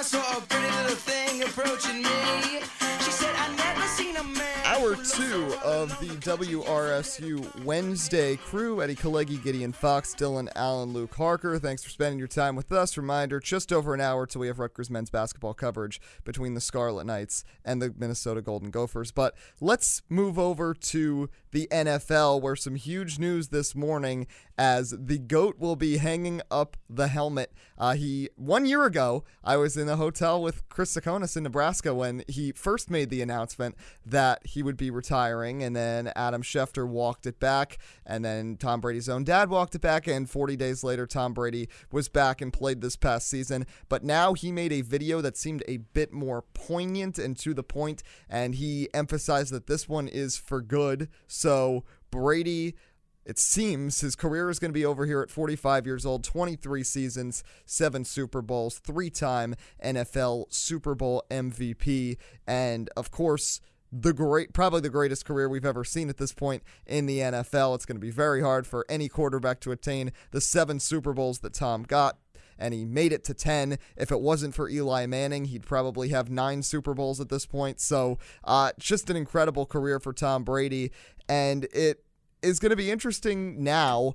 I saw a pretty little thing approaching me. She said, I never seen a man. Hour two of the WRSU Wednesday crew Eddie Kalegi, Gideon Fox, Dylan Allen, Luke Harker. Thanks for spending your time with us. Reminder just over an hour till we have Rutgers men's basketball coverage between the Scarlet Knights and the Minnesota Golden Gophers. But let's move over to the NFL, where some huge news this morning as the GOAT will be hanging up the helmet. Uh, he, one year ago, I was in a hotel with Chris Sakonis in Nebraska when he first made the announcement that he would be retiring, and then Adam Schefter walked it back, and then Tom Brady's own dad walked it back, and 40 days later, Tom Brady was back and played this past season. But now he made a video that seemed a bit more poignant and to the point, and he emphasized that this one is for good. So Brady it seems his career is going to be over here at 45 years old, 23 seasons, seven Super Bowls, three time NFL Super Bowl MVP, and of course, the great, probably the greatest career we've ever seen at this point in the NFL. It's going to be very hard for any quarterback to attain the seven Super Bowls that Tom got and he made it to 10. If it wasn't for Eli Manning, he'd probably have nine Super Bowls at this point. So, uh, just an incredible career for Tom Brady. And it is going to be interesting now,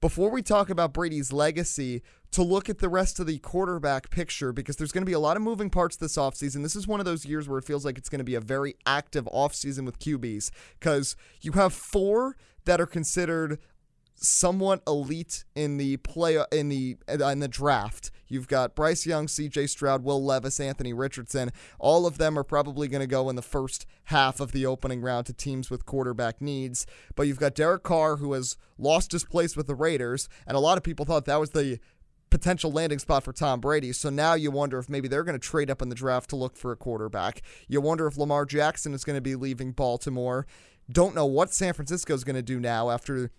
before we talk about Brady's legacy, to look at the rest of the quarterback picture because there's going to be a lot of moving parts this offseason. This is one of those years where it feels like it's going to be a very active offseason with QBs because you have four that are considered somewhat elite in the play in the in the draft. You've got Bryce Young, C.J. Stroud, Will Levis, Anthony Richardson. All of them are probably going to go in the first half of the opening round to teams with quarterback needs. But you've got Derek Carr, who has lost his place with the Raiders, and a lot of people thought that was the potential landing spot for Tom Brady. So now you wonder if maybe they're going to trade up in the draft to look for a quarterback. You wonder if Lamar Jackson is going to be leaving Baltimore. Don't know what San Francisco is going to do now after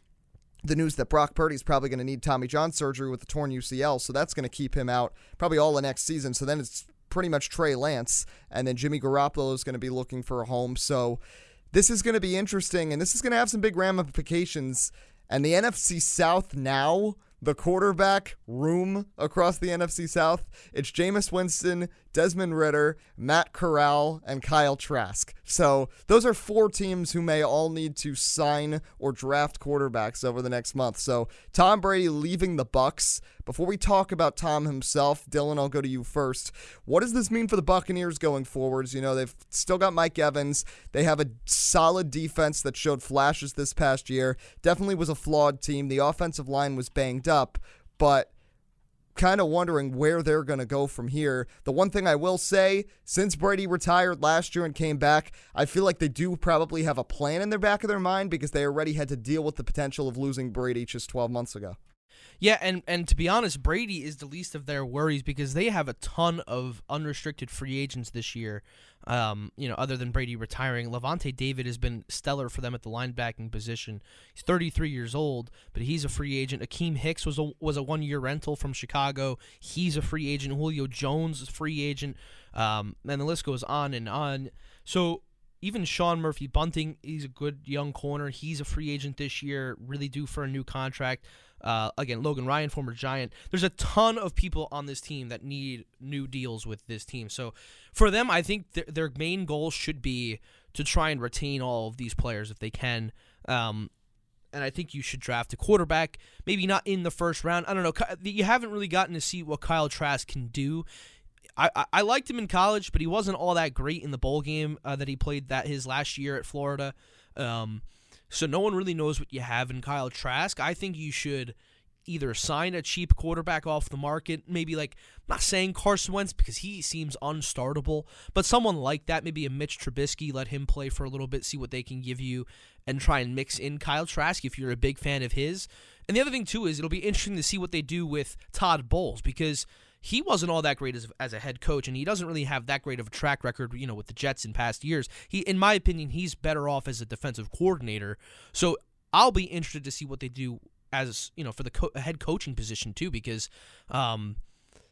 the news that Brock Purdy is probably going to need Tommy John surgery with a torn UCL, so that's going to keep him out probably all the next season. So then it's pretty much Trey Lance, and then Jimmy Garoppolo is going to be looking for a home. So this is going to be interesting, and this is going to have some big ramifications. And the NFC South now, the quarterback room across the NFC South, it's Jameis Winston, Desmond Ridder, Matt Corral, and Kyle Trask. So those are four teams who may all need to sign or draft quarterbacks over the next month. So Tom Brady leaving the Bucs. Before we talk about Tom himself, Dylan, I'll go to you first. What does this mean for the Buccaneers going forwards? You know, they've still got Mike Evans. They have a solid defense that showed flashes this past year. Definitely was a flawed team. The offensive line was banged up, but kind of wondering where they're going to go from here. The one thing I will say, since Brady retired last year and came back, I feel like they do probably have a plan in their back of their mind because they already had to deal with the potential of losing Brady just 12 months ago. Yeah, and and to be honest, Brady is the least of their worries because they have a ton of unrestricted free agents this year. Um, you know, other than Brady retiring, Lavonte David has been stellar for them at the linebacking position. He's 33 years old, but he's a free agent. Akiem Hicks was a was a one year rental from Chicago. He's a free agent. Julio Jones is a free agent. Um, and the list goes on and on. So even Sean Murphy Bunting, he's a good young corner. He's a free agent this year, really due for a new contract. Uh, again, Logan Ryan, former Giant. There's a ton of people on this team that need new deals with this team. So for them, I think th- their main goal should be to try and retain all of these players if they can. Um, and I think you should draft a quarterback, maybe not in the first round. I don't know. You haven't really gotten to see what Kyle Trask can do. I, I, liked him in college, but he wasn't all that great in the bowl game uh, that he played that his last year at Florida. Um, so no one really knows what you have in Kyle Trask. I think you should either sign a cheap quarterback off the market, maybe like I'm not saying Carson Wentz because he seems unstartable, but someone like that, maybe a Mitch Trubisky, let him play for a little bit, see what they can give you, and try and mix in Kyle Trask if you're a big fan of his. And the other thing too is it'll be interesting to see what they do with Todd Bowles because he wasn't all that great as, as a head coach, and he doesn't really have that great of a track record, you know, with the Jets in past years. He, in my opinion, he's better off as a defensive coordinator. So I'll be interested to see what they do as you know for the co- head coaching position too, because um,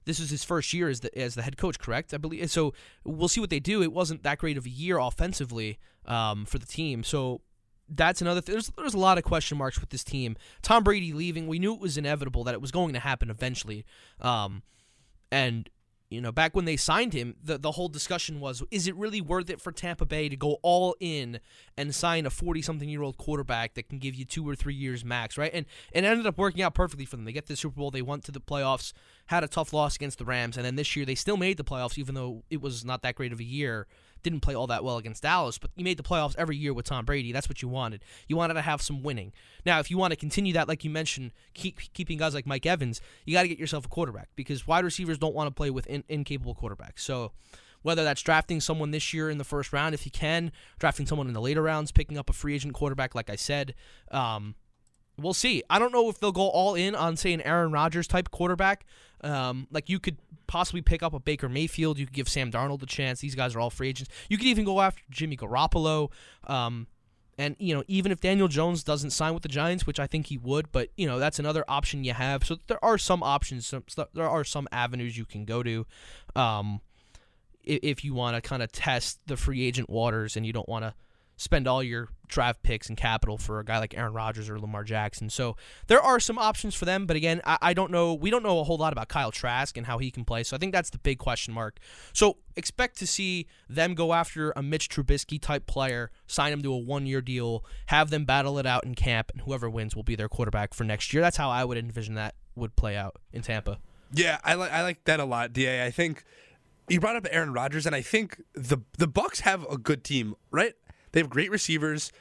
this is his first year as the as the head coach, correct? I believe so. We'll see what they do. It wasn't that great of a year offensively um, for the team, so that's another. There's, there's a lot of question marks with this team. Tom Brady leaving, we knew it was inevitable that it was going to happen eventually. Um, and you know, back when they signed him, the the whole discussion was, is it really worth it for Tampa Bay to go all in and sign a forty something year old quarterback that can give you two or three years max, right? And and it ended up working out perfectly for them. They get the Super Bowl, they went to the playoffs, had a tough loss against the Rams, and then this year they still made the playoffs, even though it was not that great of a year didn't play all that well against Dallas, but you made the playoffs every year with Tom Brady. That's what you wanted. You wanted to have some winning. Now, if you want to continue that, like you mentioned, keep keeping guys like Mike Evans, you got to get yourself a quarterback because wide receivers don't want to play with in, incapable quarterbacks. So whether that's drafting someone this year in the first round, if you can, drafting someone in the later rounds, picking up a free agent quarterback, like I said. Um, we'll see. I don't know if they'll go all in on, say, an Aaron Rodgers type quarterback. Um, like you could possibly pick up a Baker Mayfield. You could give Sam Darnold a chance. These guys are all free agents. You could even go after Jimmy Garoppolo. Um, and you know, even if Daniel Jones doesn't sign with the Giants, which I think he would, but you know, that's another option you have. So there are some options. Some, there are some avenues you can go to, um, if you want to kind of test the free agent waters and you don't want to spend all your draft picks and capital for a guy like Aaron Rodgers or Lamar Jackson. So there are some options for them, but again, I, I, don't know. We don't know a whole lot about Kyle Trask and how he can play. So I think that's the big question mark. So expect to see them go after a Mitch Trubisky type player, sign him to a one year deal, have them battle it out in camp, and whoever wins will be their quarterback for next year. That's how I would envision that would play out in Tampa. Yeah, I like I like that a lot, Da. I think you brought up Aaron Rodgers, and I think the the Bucs have a good team, right? They have great receivers.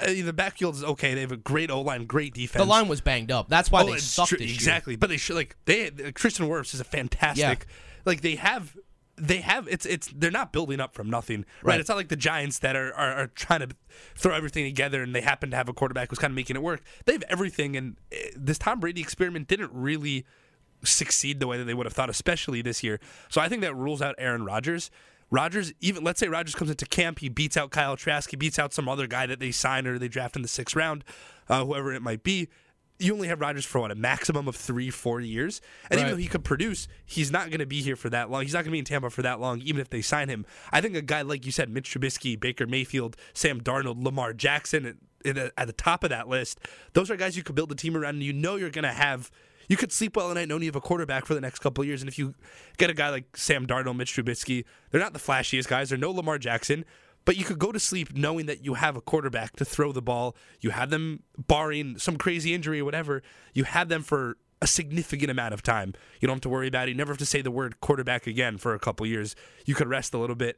Uh, the backfield is okay. They have a great O line, great defense. The line was banged up. That's why oh, they sucked tr- this exactly. year. But they should like they uh, Tristan Wirfs is a fantastic. Yeah. Like they have. They have it's it's they're not building up from nothing right. Right. It's not like the Giants that are, are are trying to throw everything together and they happen to have a quarterback who's kind of making it work. They have everything and uh, this Tom Brady experiment didn't really succeed the way that they would have thought, especially this year. So I think that rules out Aaron Rodgers. Rodgers, even let's say Rodgers comes into camp, he beats out Kyle Trask, he beats out some other guy that they sign or they draft in the sixth round, uh, whoever it might be. You only have Rodgers for what a maximum of three, four years, and even Right. though he could produce, he's not going to be here for that long. He's not going to be in Tampa for that long, even if they sign him. I think a guy like you said, Mitch Trubisky, Baker Mayfield, Sam Darnold, Lamar Jackson, at the top of that list, those are guys you could build a team around, and you know you're going to have you could sleep well at night knowing you have a quarterback for the next couple years. And if you get a guy like Sam Darnold, Mitch Trubisky, they're not the flashiest guys. They're no Lamar Jackson, but you could go to sleep knowing that you have a quarterback to throw the ball. You have them, barring some crazy injury or whatever, you have them for a significant amount of time. You don't have to worry about it. You never have to say the word quarterback again for a couple years. You could rest a little bit.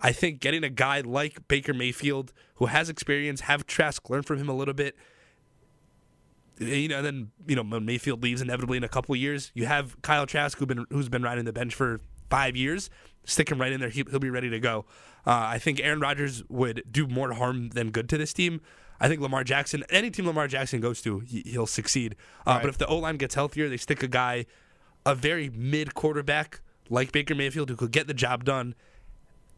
I think getting a guy like Baker Mayfield, who has experience, have Trask learn from him a little bit, you know, and then you know when Mayfield leaves inevitably in a couple of years, you have Kyle Trask who been who's been riding the bench for five years. Stick him right in there; he, he'll be ready to go. Uh, I think Aaron Rodgers would do more harm than good to this team. I think Lamar Jackson, any team Lamar Jackson goes to, he, he'll succeed. Uh, But if the O line gets healthier, they stick a guy, a very mid quarterback like Baker Mayfield who could get the job done.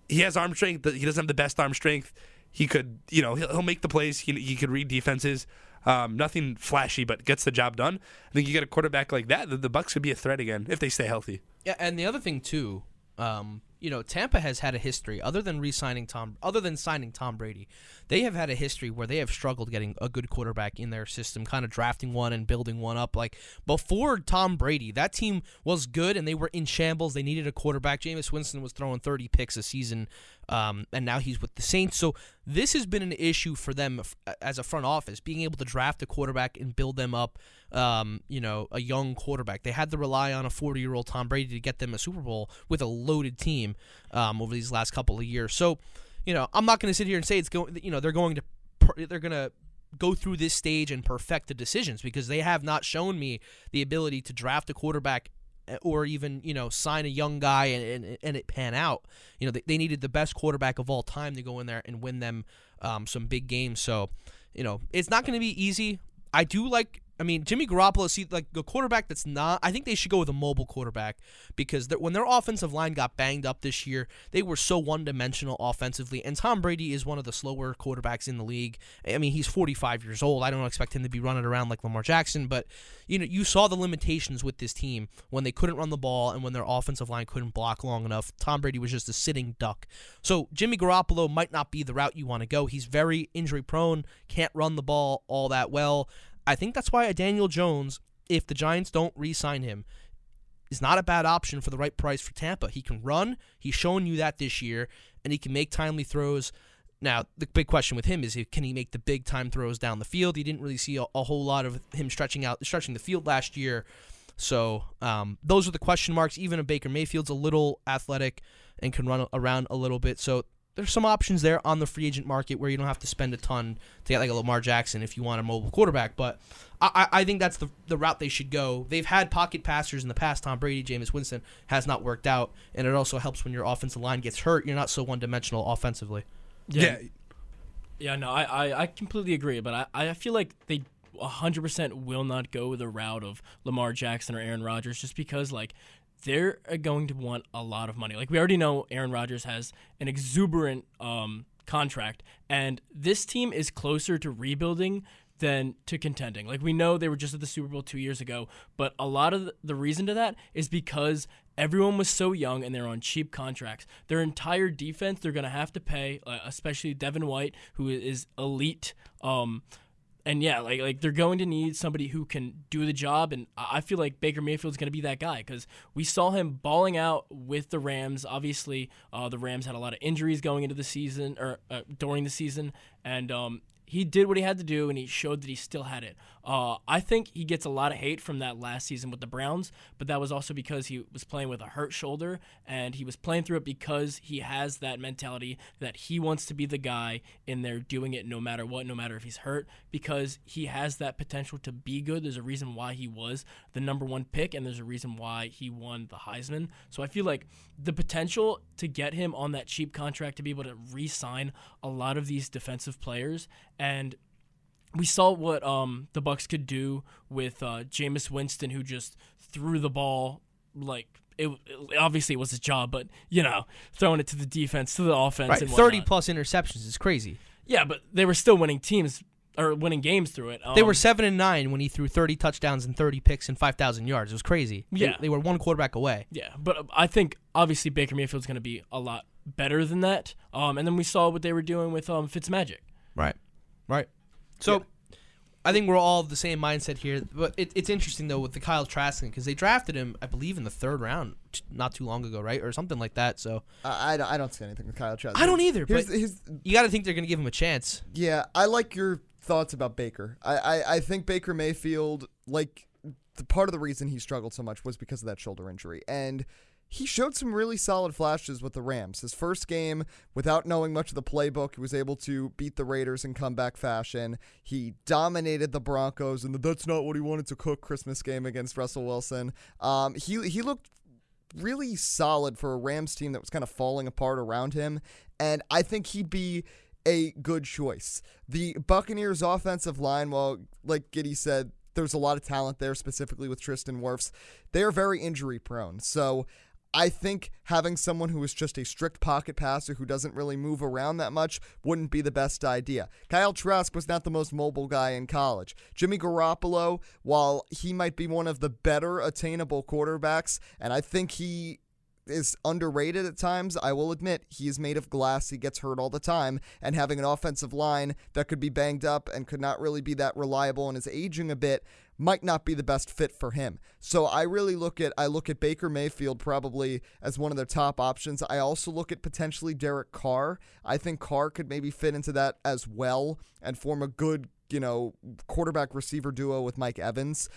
He has arm strength, he doesn't have the best arm strength. He could, you know, he'll, he'll make the plays. He, he could read defenses. Um, nothing flashy, but gets the job done. I think you get a quarterback like that, the, the Bucs could be a threat again if they stay healthy. Yeah, and the other thing too, um, you know, Tampa has had a history other than re-signing Tom, other than signing Tom Brady, they have had a history where they have struggled getting a good quarterback in their system, kind of drafting one and building one up. Like before Tom Brady, that team was good and they were in shambles. They needed a quarterback. Jameis Winston was throwing 30 picks a season, um, and now he's with the Saints. So this has been an issue for them as a front office, being able to draft a quarterback and build them up. Um, you know, a young quarterback. They had to rely on a 40 year old Tom Brady to get them a Super Bowl with a loaded team um, over these last couple of years. So, you know, I'm not going to sit here and say it's going. You know, they're going to they're going to go through this stage and perfect the decisions because they have not shown me the ability to draft a quarterback or even you know sign a young guy and, and, and it pan out. You know, they, they needed the best quarterback of all time to go in there and win them um, some big games. So, you know, it's not going to be easy. I do like. I mean, Jimmy Garoppolo, see, like a quarterback that's not. I think they should go with a mobile quarterback because when their offensive line got banged up this year, they were so one dimensional offensively. And Tom Brady is one of the slower quarterbacks in the league. I mean, he's 45 years old. I don't expect him to be running around like Lamar Jackson, but you know, you saw the limitations with this team when they couldn't run the ball and when their offensive line couldn't block long enough. Tom Brady was just a sitting duck. So Jimmy Garoppolo might not be the route you want to go. He's very injury prone, can't run the ball all that well. I think that's why a Daniel Jones, if the Giants don't re-sign him, is not a bad option for the right price for Tampa. He can run. He's shown you that this year, and he can make timely throws. Now, the big question with him is can he make the big time throws down the field? He didn't really see a, a whole lot of him stretching out, stretching the field last year. So um, those are the question marks. Even a Baker Mayfield's a little athletic and can run around a little bit. So there's some options there on the free agent market where you don't have to spend a ton to get like a Lamar Jackson if you want a mobile quarterback. But I, I think that's the the route they should go. They've had pocket passers in the past. Tom Brady, Jameis Winston has not worked out, and it also helps when your offensive line gets hurt. You're not so one dimensional offensively. Yeah. Yeah, no, I, I, I completely agree, but I, I feel like they 100% will not go the route of Lamar Jackson or Aaron Rodgers just because, like, they're uh, going to want a lot of money. Like, we already know Aaron Rodgers has an exuberant um, contract, and this team is closer to rebuilding than to contending. Like, we know they were just at the Super Bowl two years ago, but a lot of the reason to that is because everyone was so young and they're on cheap contracts. Their entire defense, they're going to have to pay, uh, especially Devin White, who is elite. Um, and yeah, like like they're going to need somebody who can do the job, and I feel like Baker Mayfield's going to be that guy because we saw him balling out with the Rams. Obviously, uh, the Rams had a lot of injuries going into the season or uh, during the season, and um, he did what he had to do and he showed that he still had it. Uh, I think he gets a lot of hate from that last season with the Browns, but that was also because he was playing with a hurt shoulder and he was playing through it because he has that mentality that he wants to be the guy in there doing it no matter what, no matter if he's hurt, because he has that potential to be good. There's a reason why he was the number one pick and there's a reason why he won the Heisman. So I feel like the potential to get him on that cheap contract to be able to re sign a lot of these defensive players and we saw what um, the Bucs could do with uh, Jameis Winston, who just threw the ball like it, it, obviously it was his job, but you know, throwing it to the defense, to the offense, Right, and thirty plus interceptions is crazy. Yeah, but they were still winning teams or winning games through it. They Um, were seven and nine when he threw thirty touchdowns and thirty picks and five thousand yards. It was crazy. They- Yeah. they, were one quarterback away. Yeah, but I think obviously Baker Mayfield's going to be a lot better than that. Um, and then we saw what they were doing with um, Fitzmagic. Right. Right. So I think we're all of the same mindset here. But it, it's interesting though with the Kyle Trask because they drafted him, I believe, in the third round t- not too long ago, right, or something like that. So I, I, don't- I don't see anything with Kyle Trask. I don't either. Here's, But here's, you got to think they're going to give him a chance. Yeah, I like your thoughts about Baker. I, I, I think Baker Mayfield, like, the part of the reason he struggled so much was because of that shoulder injury. And he showed some really solid flashes with the Rams. His first game, without knowing much of the playbook, he was able to beat the Raiders in comeback fashion. He dominated the Broncos, and that's not what he wanted to cook Christmas game against Russell Wilson. Um, he, he looked really solid for a Rams team that was kind of falling apart around him. And I think he'd be a good choice. The Buccaneers offensive line, well, like Giddy said, there's a lot of talent there, specifically with Tristan Wirfs. They're very injury prone. So I think having someone who is just a strict pocket passer who doesn't really move around that much wouldn't be the best idea. Kyle Trask was not the most mobile guy in college. Jimmy Garoppolo, while he might be one of the better attainable quarterbacks, and I think he is underrated at times. I will admit he is made of glass. He gets hurt all the time, and having an offensive line that could be banged up and could not really be that reliable and is aging a bit might not be the best fit for him. So I really look at I look at Baker Mayfield probably as one of their top options. I also look at potentially Derek Carr. I think Carr could maybe fit into that as well and form a good, you know, quarterback receiver duo with Mike Evans.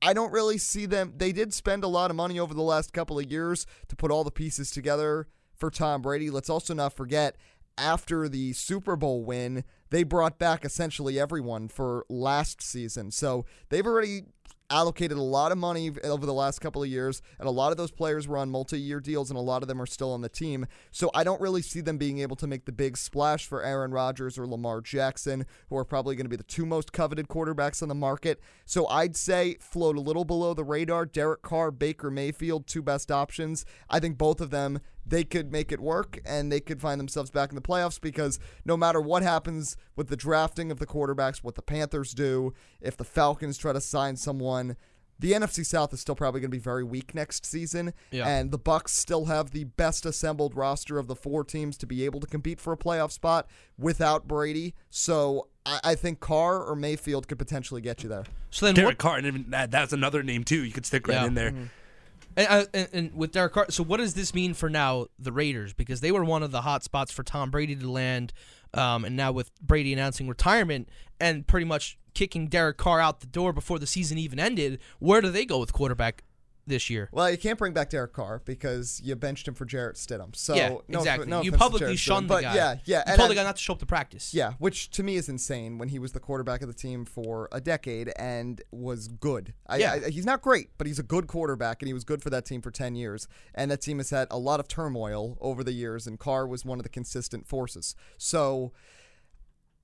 I don't really see them. They did spend a lot of money over the last couple of years to put all the pieces together for Tom Brady. Let's also not forget, after the Super Bowl win, they brought back essentially everyone for last season. So they've already allocated a lot of money over the last couple of years, and a lot of those players were on multi year deals, and a lot of them are still on the team. So I don't really see them being able to make the big splash for Aaron Rodgers or Lamar Jackson, who are probably going to be the two most coveted quarterbacks on the market. So I'd say float a little below the radar. Derek Carr, Baker Mayfield, two best options. I think both of them they could make it work and they could find themselves back in the playoffs because no matter what happens with the drafting of the quarterbacks, what the Panthers do, if the Falcons try to sign someone, the NFC South is still probably going to be very weak next season, Yeah. and the Bucs still have the best assembled roster of the four teams to be able to compete for a playoff spot without Brady. So I, I think Carr or Mayfield could potentially get you there. So then Derek what? Carr, and even that, that's another name too. You could stick right Yeah. in there. Mm-hmm. And, uh, and, and with Derek Carr, so what does this mean for now the Raiders? Because they were one of the hot spots for Tom Brady to land, um, and now with Brady announcing retirement and pretty much kicking Derek Carr out the door before the season even ended, where do they go with quarterback this year? Well, you can't bring back Derek Carr because you benched him for Jarrett Stidham. So yeah, no, exactly. No you publicly shunned Stidham, the guy. Yeah, yeah. You told I- the guy not to show up to practice. Yeah, which to me is insane when he was the quarterback of the team for a decade and was good. I, Yeah. I, he's not great, but he's a good quarterback and he was good for that team for 10 years. And that team has had a lot of turmoil over the years, and Carr was one of the consistent forces. So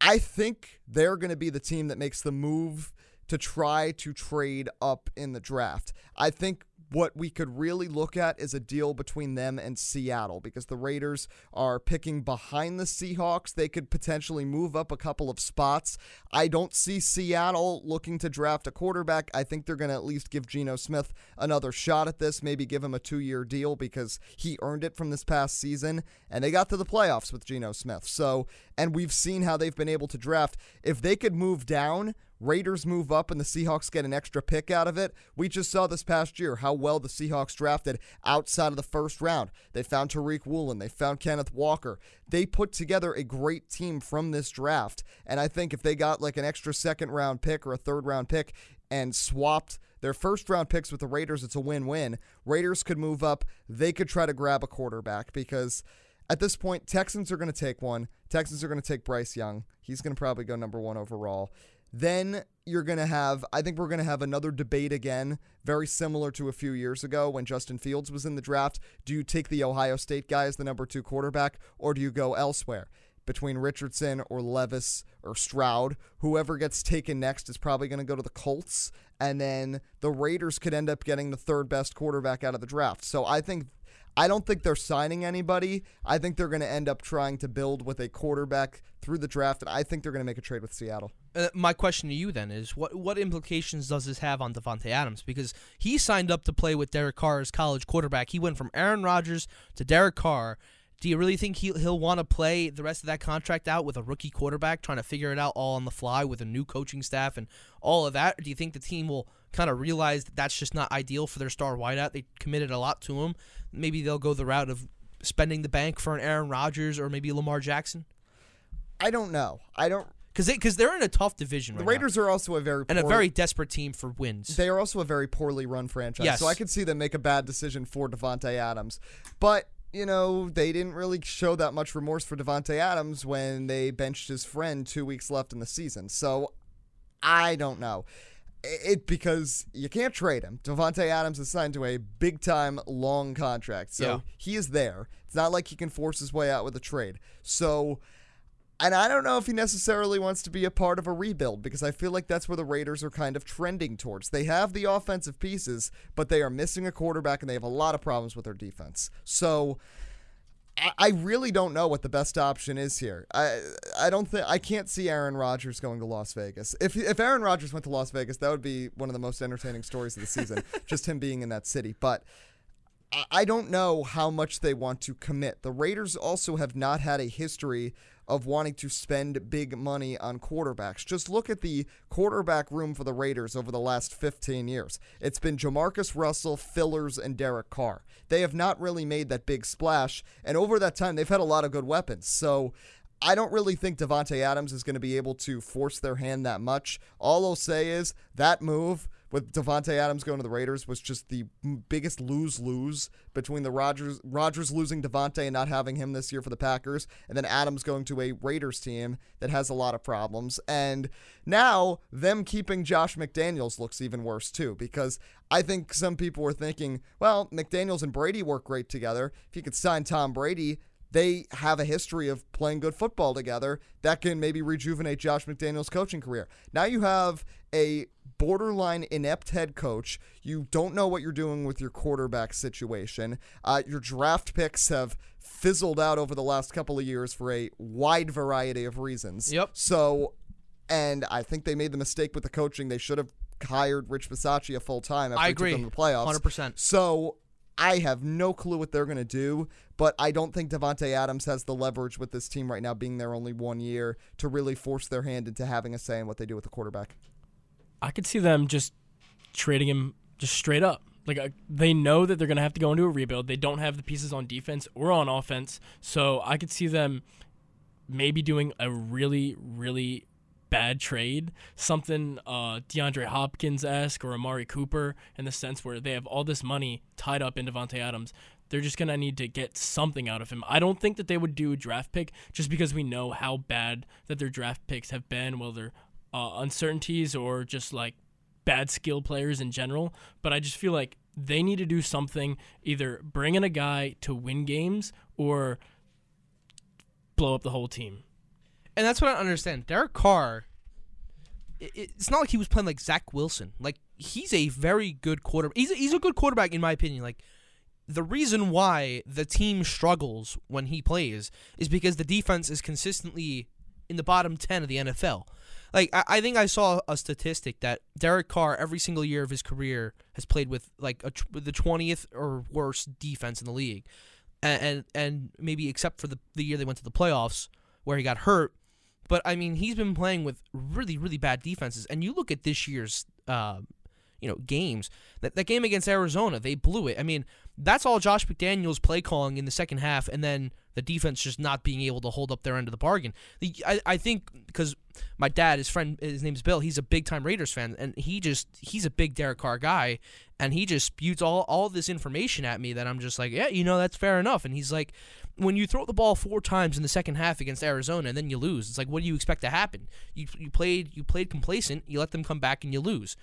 I think they're going to be the team that makes the move to try to trade up in the draft. I think what we could really look at is a deal between them and Seattle because the Raiders are picking behind the Seahawks. They could potentially move up a couple of spots. I don't see Seattle looking to draft a quarterback. I think they're going to at least give Geno Smith another shot at this, maybe give him a two year deal because he earned it from this past season. And they got to the playoffs with Geno Smith. So, and we've seen how they've been able to draft. If they could move down, Raiders move up and the Seahawks get an extra pick out of it. We just saw this past year how well the Seahawks drafted outside of the first round. They found Tariq Woolen, they found Kenneth Walker. They put together a great team from this draft. And I think if they got like an extra second round pick or a third round pick and swapped their first round picks with the Raiders, it's a win win. Raiders could move up. They could try to grab a quarterback because at this point, Texans are going to take one. Texans are going to take Bryce Young. He's going to probably go number one overall. Then you're going to have, I think we're going to have another debate again, very similar to a few years ago when Justin Fields was in the draft. Do you take the Ohio State guy as the number two quarterback, or do you go elsewhere? Between Richardson or Levis or Stroud, whoever gets taken next is probably going to go to the Colts. And then the Raiders could end up getting the third best quarterback out of the draft. So I think I don't think they're signing anybody. I think they're going to end up trying to build with a quarterback through the draft, and I think they're going to make a trade with Seattle. Uh, my question to you then is what what implications does this have on Davante Adams because he signed up to play with Derek Carr as college quarterback. He went from Aaron Rodgers to Derek Carr. Do you really think he'll, he'll want to play the rest of that contract out with a rookie quarterback trying to figure it out all on the fly with a new coaching staff and all of that? Or do you think the team will kind of realize that that's just not ideal for their star wideout? They committed a lot to him. Maybe they'll go the route of spending the bank for an Aaron Rodgers or maybe Lamar Jackson I don't know. I don't. because they because they're in a tough division. The right now. Raiders are also a very and a very desperate team for wins. They are also a very poorly run franchise. Yes. So I could see them make a bad decision for Davante Adams. But, you know, they didn't really show that much remorse for Davante Adams when they benched his friend two weeks left in the season. So I don't know. It because you can't trade him. Davante Adams is signed to a big time long contract. So Yeah. he is there. It's not like he can force his way out with a trade. So and I don't know if he necessarily wants to be a part of a rebuild because I feel like that's where the Raiders are kind of trending towards. They have the offensive pieces, but they are missing a quarterback and they have a lot of problems with their defense. So I, really don't know what the best option is here. I I don't think I can't see Aaron Rodgers going to Las Vegas. If if Aaron Rodgers went to Las Vegas, that would be one of the most entertaining stories of the season, just him being in that city. But I- I don't know how much they want to commit. The Raiders also have not had a history of wanting to spend big money on quarterbacks. Just look at the quarterback room for the Raiders over the last 15 years. It's been Jamarcus Russell, Fillers, and Derek Carr. They have not really made that big splash, and over that time, they've had a lot of good weapons. So I don't really think Davante Adams is going to be able to force their hand that much. All I'll say is that move with Davante Adams going to the Raiders was just the biggest lose lose between the Rodgers Rodgers losing Davante and not having him this year for the Packers, and then Adams going to a Raiders team that has a lot of problems. And now them keeping Josh McDaniels looks even worse too, because I think some people were thinking, well, McDaniels and Brady work great together. If you could sign Tom Brady, they have a history of playing good football together that can maybe rejuvenate Josh McDaniels' coaching career. Now you have a borderline inept head coach. You don't know what you're doing with your quarterback situation. Uh, your draft picks have fizzled out over the last couple of years for a wide variety of reasons. Yep. So, and I think they made the mistake with the coaching. They should have hired Rich Bisaccia full time after I he took agree. them to the playoffs. 100%. So I have no clue what they're going to do, but I don't think Davante Adams has the leverage with this team right now, being there only one year, to really force their hand into having a say in what they do with the quarterback. I could see them just trading him just straight up. like uh, they know that they're going to have to go into a rebuild. They don't have the pieces on defense or on offense, so I could see them maybe doing a really really bad trade, something uh, DeAndre Hopkins esque or Amari Cooper in the sense where they have all this money tied up in Davante Adams. They're just gonna need to get something out of him. I don't think that they would do a draft pick just because we know how bad that their draft picks have been, whether uh, uncertainties or just like bad skill players in general. But I just feel like they need to do something, either bring in a guy to win games or blow up the whole team. And that's what I understand. Derek Carr, it's not like he was playing like Zach Wilson. Like he's a very good quarterback. He's a, he's a good quarterback in my opinion. Like the reason why the team struggles when he plays is because the defense is consistently in the bottom ten of the NFL. Like I, I think I saw a statistic that Derek Carr every single year of his career has played with like a, the twentieth or worse defense in the league, and, and and maybe except for the the year they went to the playoffs where he got hurt. But I mean, he's been playing with really, really bad defenses. And you look at this year's, uh, you know, games. That that game against Arizona, they blew it. I mean, that's all Josh McDaniels play calling in the second half, and then the defense just not being able to hold up their end of the bargain. The, I, I think because my dad, his friend, his name's Bill. He's a big time Raiders fan, and he just he's a big Derek Carr guy, and he just spews all all this information at me that I'm just like, yeah, you know, that's fair enough. And he's like, when you throw the ball four times in the second half against Arizona and then you lose, it's like, what do you expect to happen? You you played you played complacent, you let them come back and you lose.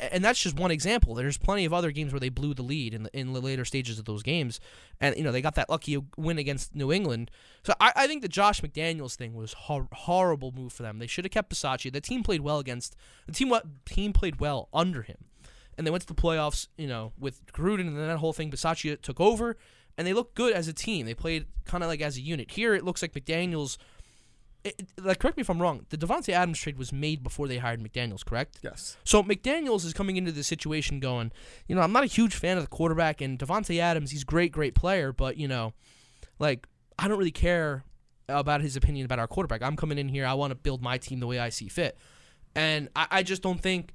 And that's just one example. There's plenty of other games where they blew the lead in the, in the later stages of those games, and you know they got that lucky win against New England. So I, I think the Josh McDaniels thing was hor- horrible move for them. They should have kept Bisaccia. The team played well against the team. What team played well under him, and they went to the playoffs. You know with Gruden and then that whole thing. Bisaccia took over, and they looked good as a team. They played kind of like as a unit. Here it looks like McDaniels. It, like correct me if I'm wrong. The Davante Adams trade was made before they hired McDaniels, correct? Yes. So McDaniels is coming into this situation going, you know, I'm not a huge fan of the quarterback and Davante Adams, he's a great, great player, but you know, like I don't really care about his opinion about our quarterback. I'm coming in here, I want to build my team the way I see fit. And I, I just don't think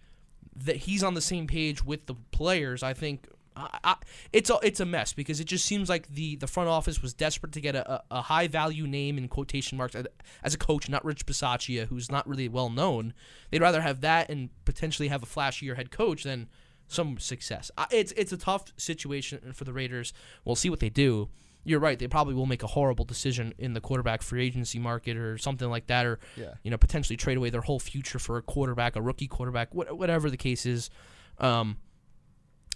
that he's on the same page with the players. I think I, I, it's a it's a mess because it just seems like the, the front office was desperate to get a, a, high value name in quotation marks as- as a coach, not Rich Bisaccia, who's not really well known. They'd rather have that and potentially have a flashier head coach than some success. It's it's a tough situation for the Raiders. We'll see what they do. You're right. They probably will make a horrible decision in the quarterback free agency market or something like that, or Yeah. you know potentially trade away their whole future for a quarterback, a rookie quarterback, whatever the case is. Um,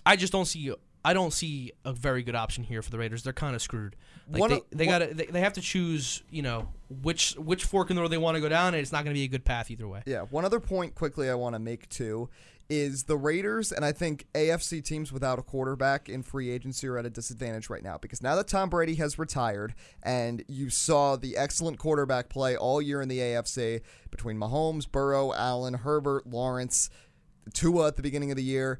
I just don't see. I don't see a very good option here for the Raiders. They're kind of screwed. Like One they, they got they, they have to choose. You know which which fork in the road they want to go down, and it's not going to be a good path either way. Yeah. One other point quickly I want to make too is the Raiders and I think AFC teams without a quarterback in free agency are at a disadvantage right now because now that Tom Brady has retired and you saw the excellent quarterback play all year in the AFC between Mahomes, Burrow, Allen, Herbert, Lawrence, Tua at the beginning of the year.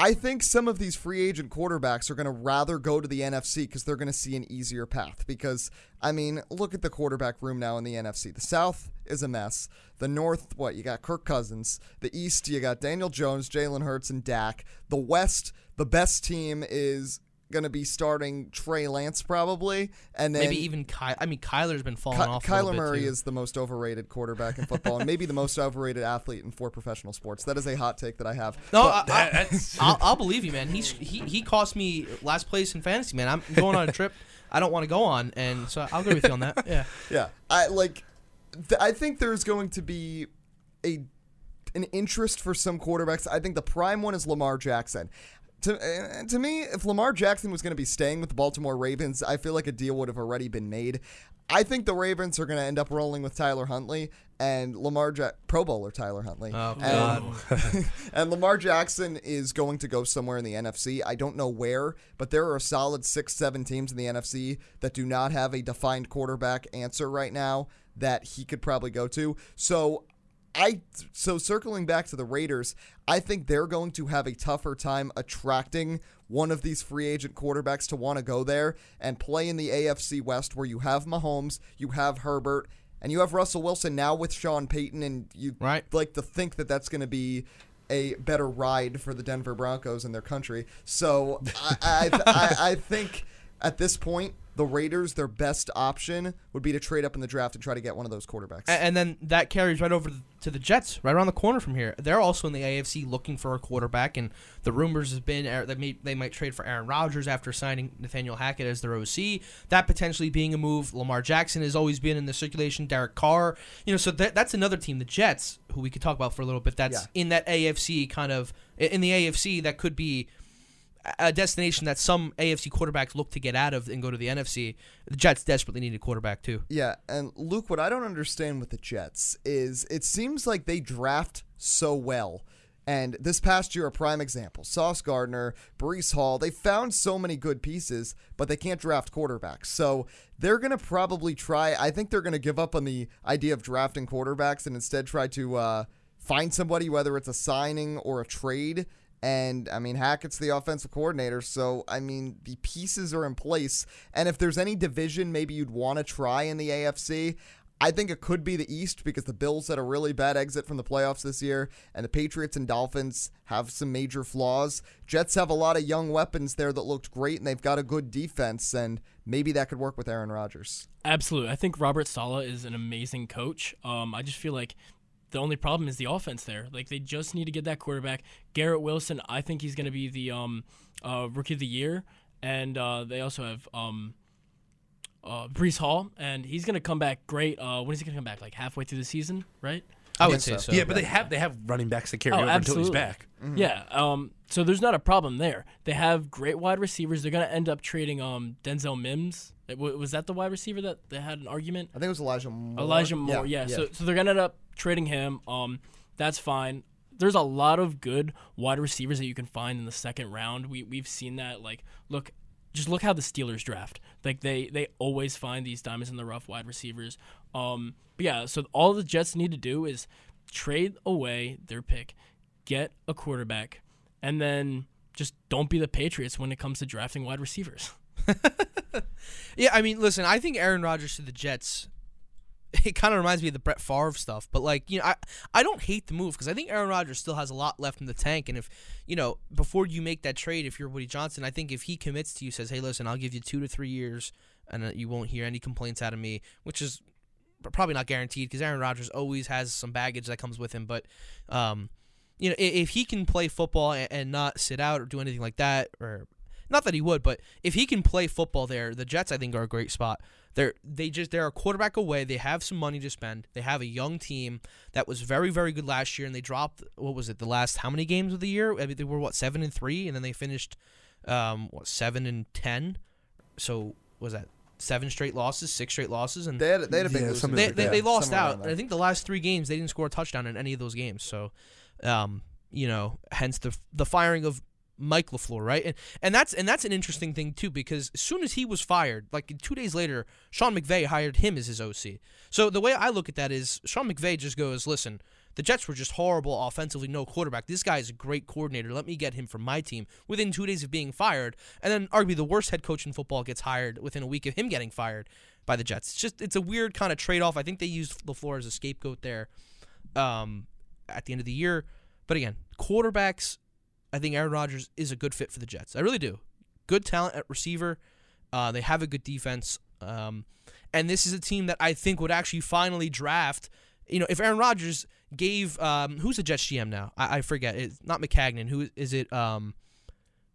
I think some of these free agent quarterbacks are going to rather go to the NFC because they're going to see an easier path. Because, I mean, look at the quarterback room now in the NFC. The South is a mess. The North, what? You got Kirk Cousins. The East, you got Daniel Jones, Jalen Hurts, and Dak. The West, the best team is going to be starting Trey Lance probably. And then Maybe even Ky- I mean Kyler's been falling Ky- off. a Kyler bit, Murray too. is the most overrated quarterback in football and maybe the most overrated athlete in four professional sports. That is a hot take that I have. No, But- I, I, I'll, I'll believe you, man. He's he, he cost me last place in fantasy, man. I'm going on a trip I don't want to go on, and so I'll agree with you on that. Yeah. Yeah, I like. Th- I think there's going to be a an interest for some quarterbacks. I think the prime one is Lamar Jackson. To, uh, to me, if Lamar Jackson was going to be staying with the Baltimore Ravens, I feel like a deal would have already been made. I think the Ravens are going to end up rolling with Tyler Huntley and Lamar ja- Pro Bowler Tyler Huntley. Oh, and, God. and Lamar Jackson is going to go somewhere in the NFC. I don't know where, but there are a solid six, seven teams in the NFC that do not have a defined quarterback answer right now that he could probably go to. So I so circling back to the Raiders, I think they're going to have a tougher time attracting one of these free agent quarterbacks to want to go there and play in the AFC West where you have Mahomes, you have Herbert, and you have Russell Wilson now with Sean Payton and you Right. like to think that that's going to be a better ride for the Denver Broncos and their country. So I, I, I, I think at this point, the Raiders, their best option would be to trade up in the draft and try to get one of those quarterbacks. A- And then that carries right over to the Jets, right around the corner from here. They're also in the AFC looking for a quarterback, and the rumors have been uh, that may, they might trade for Aaron Rodgers after signing Nathaniel Hackett as their OC. That potentially being a move. Lamar Jackson has always been in the circulation. Derek Carr, you know, so that, that's another team, the Jets, who we could talk about for a little bit. That's Yeah. in that AFC kind of in the AFC that could be a destination that some AFC quarterbacks look to get out of and go to the NFC. The Jets desperately need a quarterback too. Yeah, and Luke, what I don't understand with the Jets is it seems like they draft so well. And this past year, a prime example Sauce Gardner, Breece Hall, they found so many good pieces, but they can't draft quarterbacks. So they're going to probably try, I think they're going to give up on the idea of drafting quarterbacks and instead try to uh, find somebody, whether it's a signing or a trade. And I mean, Hackett's the offensive coordinator, so I mean, the pieces are in place. And if there's any division maybe you'd want to try in the AFC, I think it could be the East because the Bills had a really bad exit from the playoffs this year, and the Patriots and Dolphins have some major flaws. Jets have a lot of young weapons there that looked great, and they've got a good defense, and maybe that could work with Aaron Rodgers. Absolutely. I think Robert Saleh is an amazing coach. Um, I just feel like the only problem is the offense there. Like they just need to get that quarterback. Garrett Wilson, I think he's going to be the um, uh, rookie of the year, and uh, they also have um, uh, Breece Hall, and he's going to come back great. Uh, when is he going to come back? Like halfway through the season, right? I would say so. so. yeah, but they have they have running backs that carry Oh, over until he's absolutely. back. Yeah. Um. So there's not a problem there. They have great wide receivers. They're going to end up trading um Denzel Mims. Uh, wa- Was that the wide receiver that they had an argument? I think it was Elijah Moore. Elijah Moore, yeah. So so they're gonna end up trading him. Um, that's fine. There's a lot of good wide receivers that you can find in the second round. We we've seen that. Like, look, just look how the Steelers draft. Like they they always find these diamonds in the rough wide receivers. Um, but yeah. So all the Jets need to do is trade away their pick, get a quarterback, and then just don't be the Patriots when it comes to drafting wide receivers. Yeah, I mean, listen, I think Aaron Rodgers to the Jets. It kind of reminds me of the Brett Favre stuff, but like you know, I I don't hate the move because I think Aaron Rodgers still has a lot left in the tank, and if you know before you make that trade, if you're Woody Johnson, I think if he commits to you, says, "Hey, listen, I'll give you two to three years, and uh, you won't hear any complaints out of me," which is probably not guaranteed because Aaron Rodgers always has some baggage that comes with him, but um, you know, i- if he can play football and, and not sit out or do anything like that, or not that he would, but if he can play football there, the Jets I think are a great spot. They're they just they're a quarterback away. They have some money to spend. They have a young team that was very very good last year, and they dropped what was it the last how many games of the year? I mean, they were what seven and three, and then they finished um what seven and ten. So was that seven straight losses, six straight losses, and They had, they had a big Yeah, losing they, streak, they, they lost somewhere out. around. I think the last three games they didn't score a touchdown in any of those games. So, um, you know, hence the the firing of Mike Lafleur, right? And and that's and that's an interesting thing too because as soon as he was fired, like two days later, Sean McVay hired him as his OC. So the way I look at that is Sean McVay just goes, listen. The Jets were just horrible offensively, no quarterback. This guy is a great coordinator. Let me get him from my team within two days of being fired. And then, arguably, the worst head coach in football gets hired within a week of him getting fired by the Jets. It's just it's a weird kind of trade off. I think they used LaFleur as a scapegoat there um, at the end of the year. But again, quarterbacks, I think Aaron Rodgers is a good fit for the Jets. I really do. Good talent at receiver. Uh, they have a good defense. Um, and this is a team that I think would actually finally draft. You know, if Aaron Rodgers gave um, who's the Jets GM now? I, I forget. It's not Maccagnan. Who is it? Um,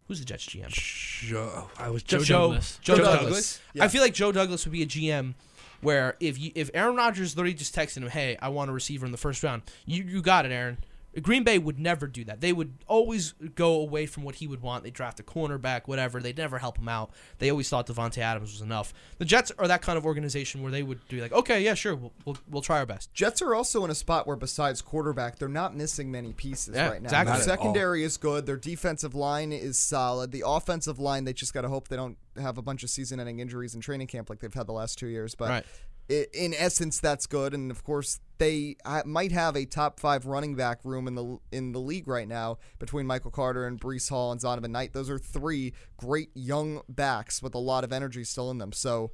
who's the Jets GM? Joe, I was Joe Joe. Douglas. Joe, Joe Douglas. Douglas? Yeah. I feel like Joe Douglas would be a GM where if you if Aaron Rodgers literally just texted him, "Hey, I want a receiver in the first round," you you got it, Aaron. Green Bay would never do that. They would always go away from what he would want. They draft a cornerback, whatever. They'd never help him out. They always thought Davante Adams was enough. The Jets are that kind of organization where they would do like, okay, yeah, sure, we'll we'll, we'll try our best. Jets are also in a spot where, besides quarterback, they're not missing many pieces Yeah, right now. exactly. Their secondary is good. Their defensive line is solid. The offensive line, they just got to hope they don't have a bunch of season-ending injuries in training camp like they've had the last two years. But Right. In essence, that's good. And of course, they might have a top five running back room in the in the league right now between Michael Carter and Breece Hall and Zonovan Knight. Those are three great young backs with a lot of energy still in them. So.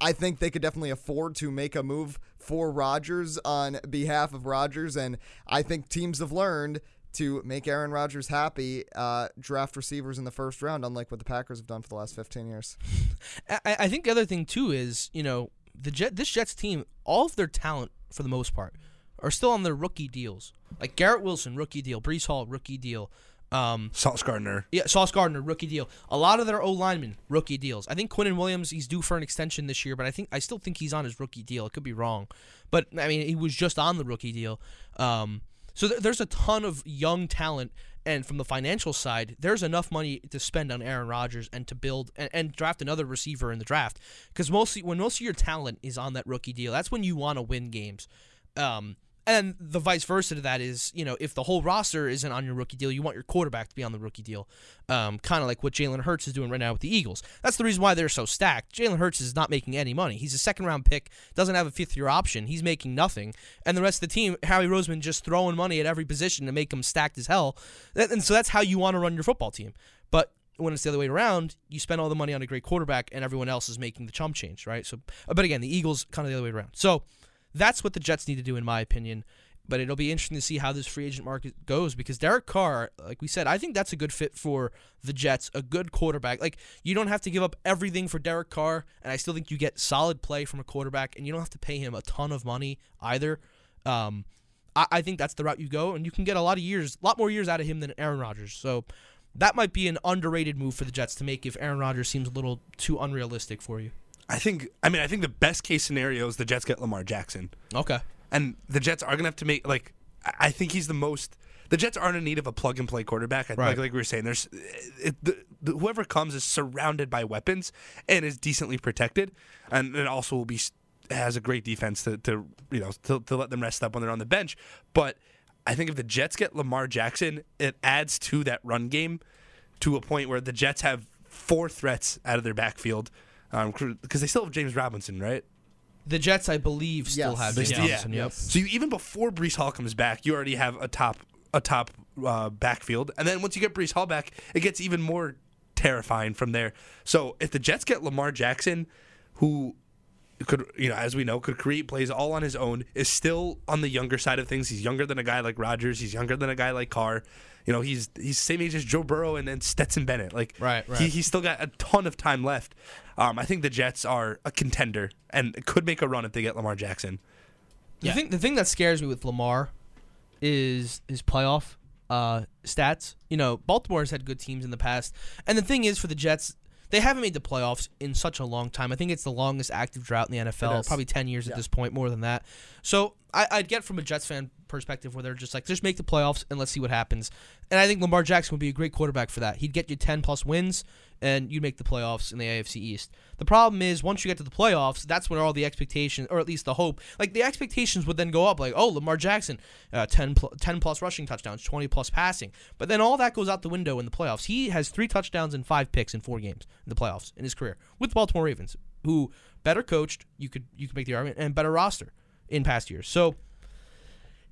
I think they could definitely afford to make a move for Rodgers on behalf of Rodgers, and I think teams have learned to make Aaron Rodgers happy, uh, draft receivers in the first round, unlike what the Packers have done for the last 15 years. I, I think the other thing too is you know the Jet this Jets team all of their talent for the most part are still on their rookie deals. Like Garrett Wilson rookie deal, Breece Hall rookie deal. Um, Sauce Gardner. yeah, Sauce Gardner rookie deal. A lot of their O linemen rookie deals. I think Quinnen Williams he's due for an extension this year, but I think I still think he's on his rookie deal. It could be wrong, but I mean he was just on the rookie deal. Um, so th- there's a ton of young talent, and from the financial side, there's enough money to spend on Aaron Rodgers and to build and, and draft another receiver in the draft. Because mostly when most of your talent is on that rookie deal, that's when you want to win games. Um, and the vice versa to that is, you know, if the whole roster isn't on your rookie deal, you want your quarterback to be on the rookie deal. Um, kind of like what Jalen Hurts is doing right now with the Eagles. That's the reason why they're so stacked. Jalen Hurts is not making any money. He's a second round pick, doesn't have a fifth year option. He's making nothing. And the rest of the team, Harry Roseman just throwing money at every position to make them stacked as hell. And so that's how you want to run your football team. But when it's the other way around, you spend all the money on a great quarterback, and everyone else is making the chump change, right? So, but again, the Eagles kind of the other way around. So that's what the Jets need to do, in my opinion. But it'll be interesting to see how this free agent market goes because Derek Carr, like we said, I think that's a good fit for the Jets, a good quarterback. Like you don't have to give up everything for Derek Carr, and I still think you get solid play from a quarterback, and you don't have to pay him a ton of money either. Um, I, I think that's the route you go, and you can get a lot of years, a lot more years out of him than Aaron Rodgers. So that might be an underrated move for the Jets to make if Aaron Rodgers seems a little too unrealistic for you. I think. I mean, I think the best case scenario is the Jets get Lamar Jackson, Okay. and the Jets are gonna have to make like. I think he's the most. The Jets aren't in need of a plug and play quarterback. I, Right. like, like we were saying, there's it, the, the, whoever comes is surrounded by weapons and is decently protected, and it also will be has a great defense to, to you know to, to let them rest up when they're on the bench. But I think if the Jets get Lamar Jackson, it adds to that run game to a point where the Jets have four threats out of their backfield because they still have James Robinson, right? The Jets, I believe, still Yes. have James still- Robinson. yeah. Yep. So you, even before Breece Hall comes back, you already have a top a top uh, backfield, and then once you get Breece Hall back, it gets even more terrifying from there. So if the Jets get Lamar Jackson, who could you know as we know could create plays all on his own, is still on the younger side of things. He's younger than a guy like Rodgers. He's younger than a guy like Carr. You know he's he's same age as Joe Burrow and then Stetson Bennett. Like Right, right. He, he's still got a ton of time left. Um, I think the Jets are a contender and could make a run if they get Lamar Jackson. Yeah. The thing, the thing that scares me with Lamar is his playoff uh, stats. You know, Baltimore's had good teams in the past, and the thing is for the Jets, they haven't made the playoffs in such a long time. I think it's the longest active drought in the NFL, probably ten years at this point, more than that. So I, I'd get from a Jets fan perspective where they're just like, just make the playoffs and let's see what happens. And I think Lamar Jackson would be a great quarterback for that. He'd get you ten plus wins, and you'd make the playoffs in the AFC East. The problem is once you get to the playoffs, that's when all the expectations, or at least the hope, like the expectations would then go up. Like, oh, Lamar Jackson, uh, 10, pl- 10 plus rushing touchdowns, 20 plus passing. But then all that goes out the window in the playoffs. He has three touchdowns and five picks in four games in the playoffs in his career with Baltimore Ravens, who better coached, you could you could make the argument, and better roster in past years. So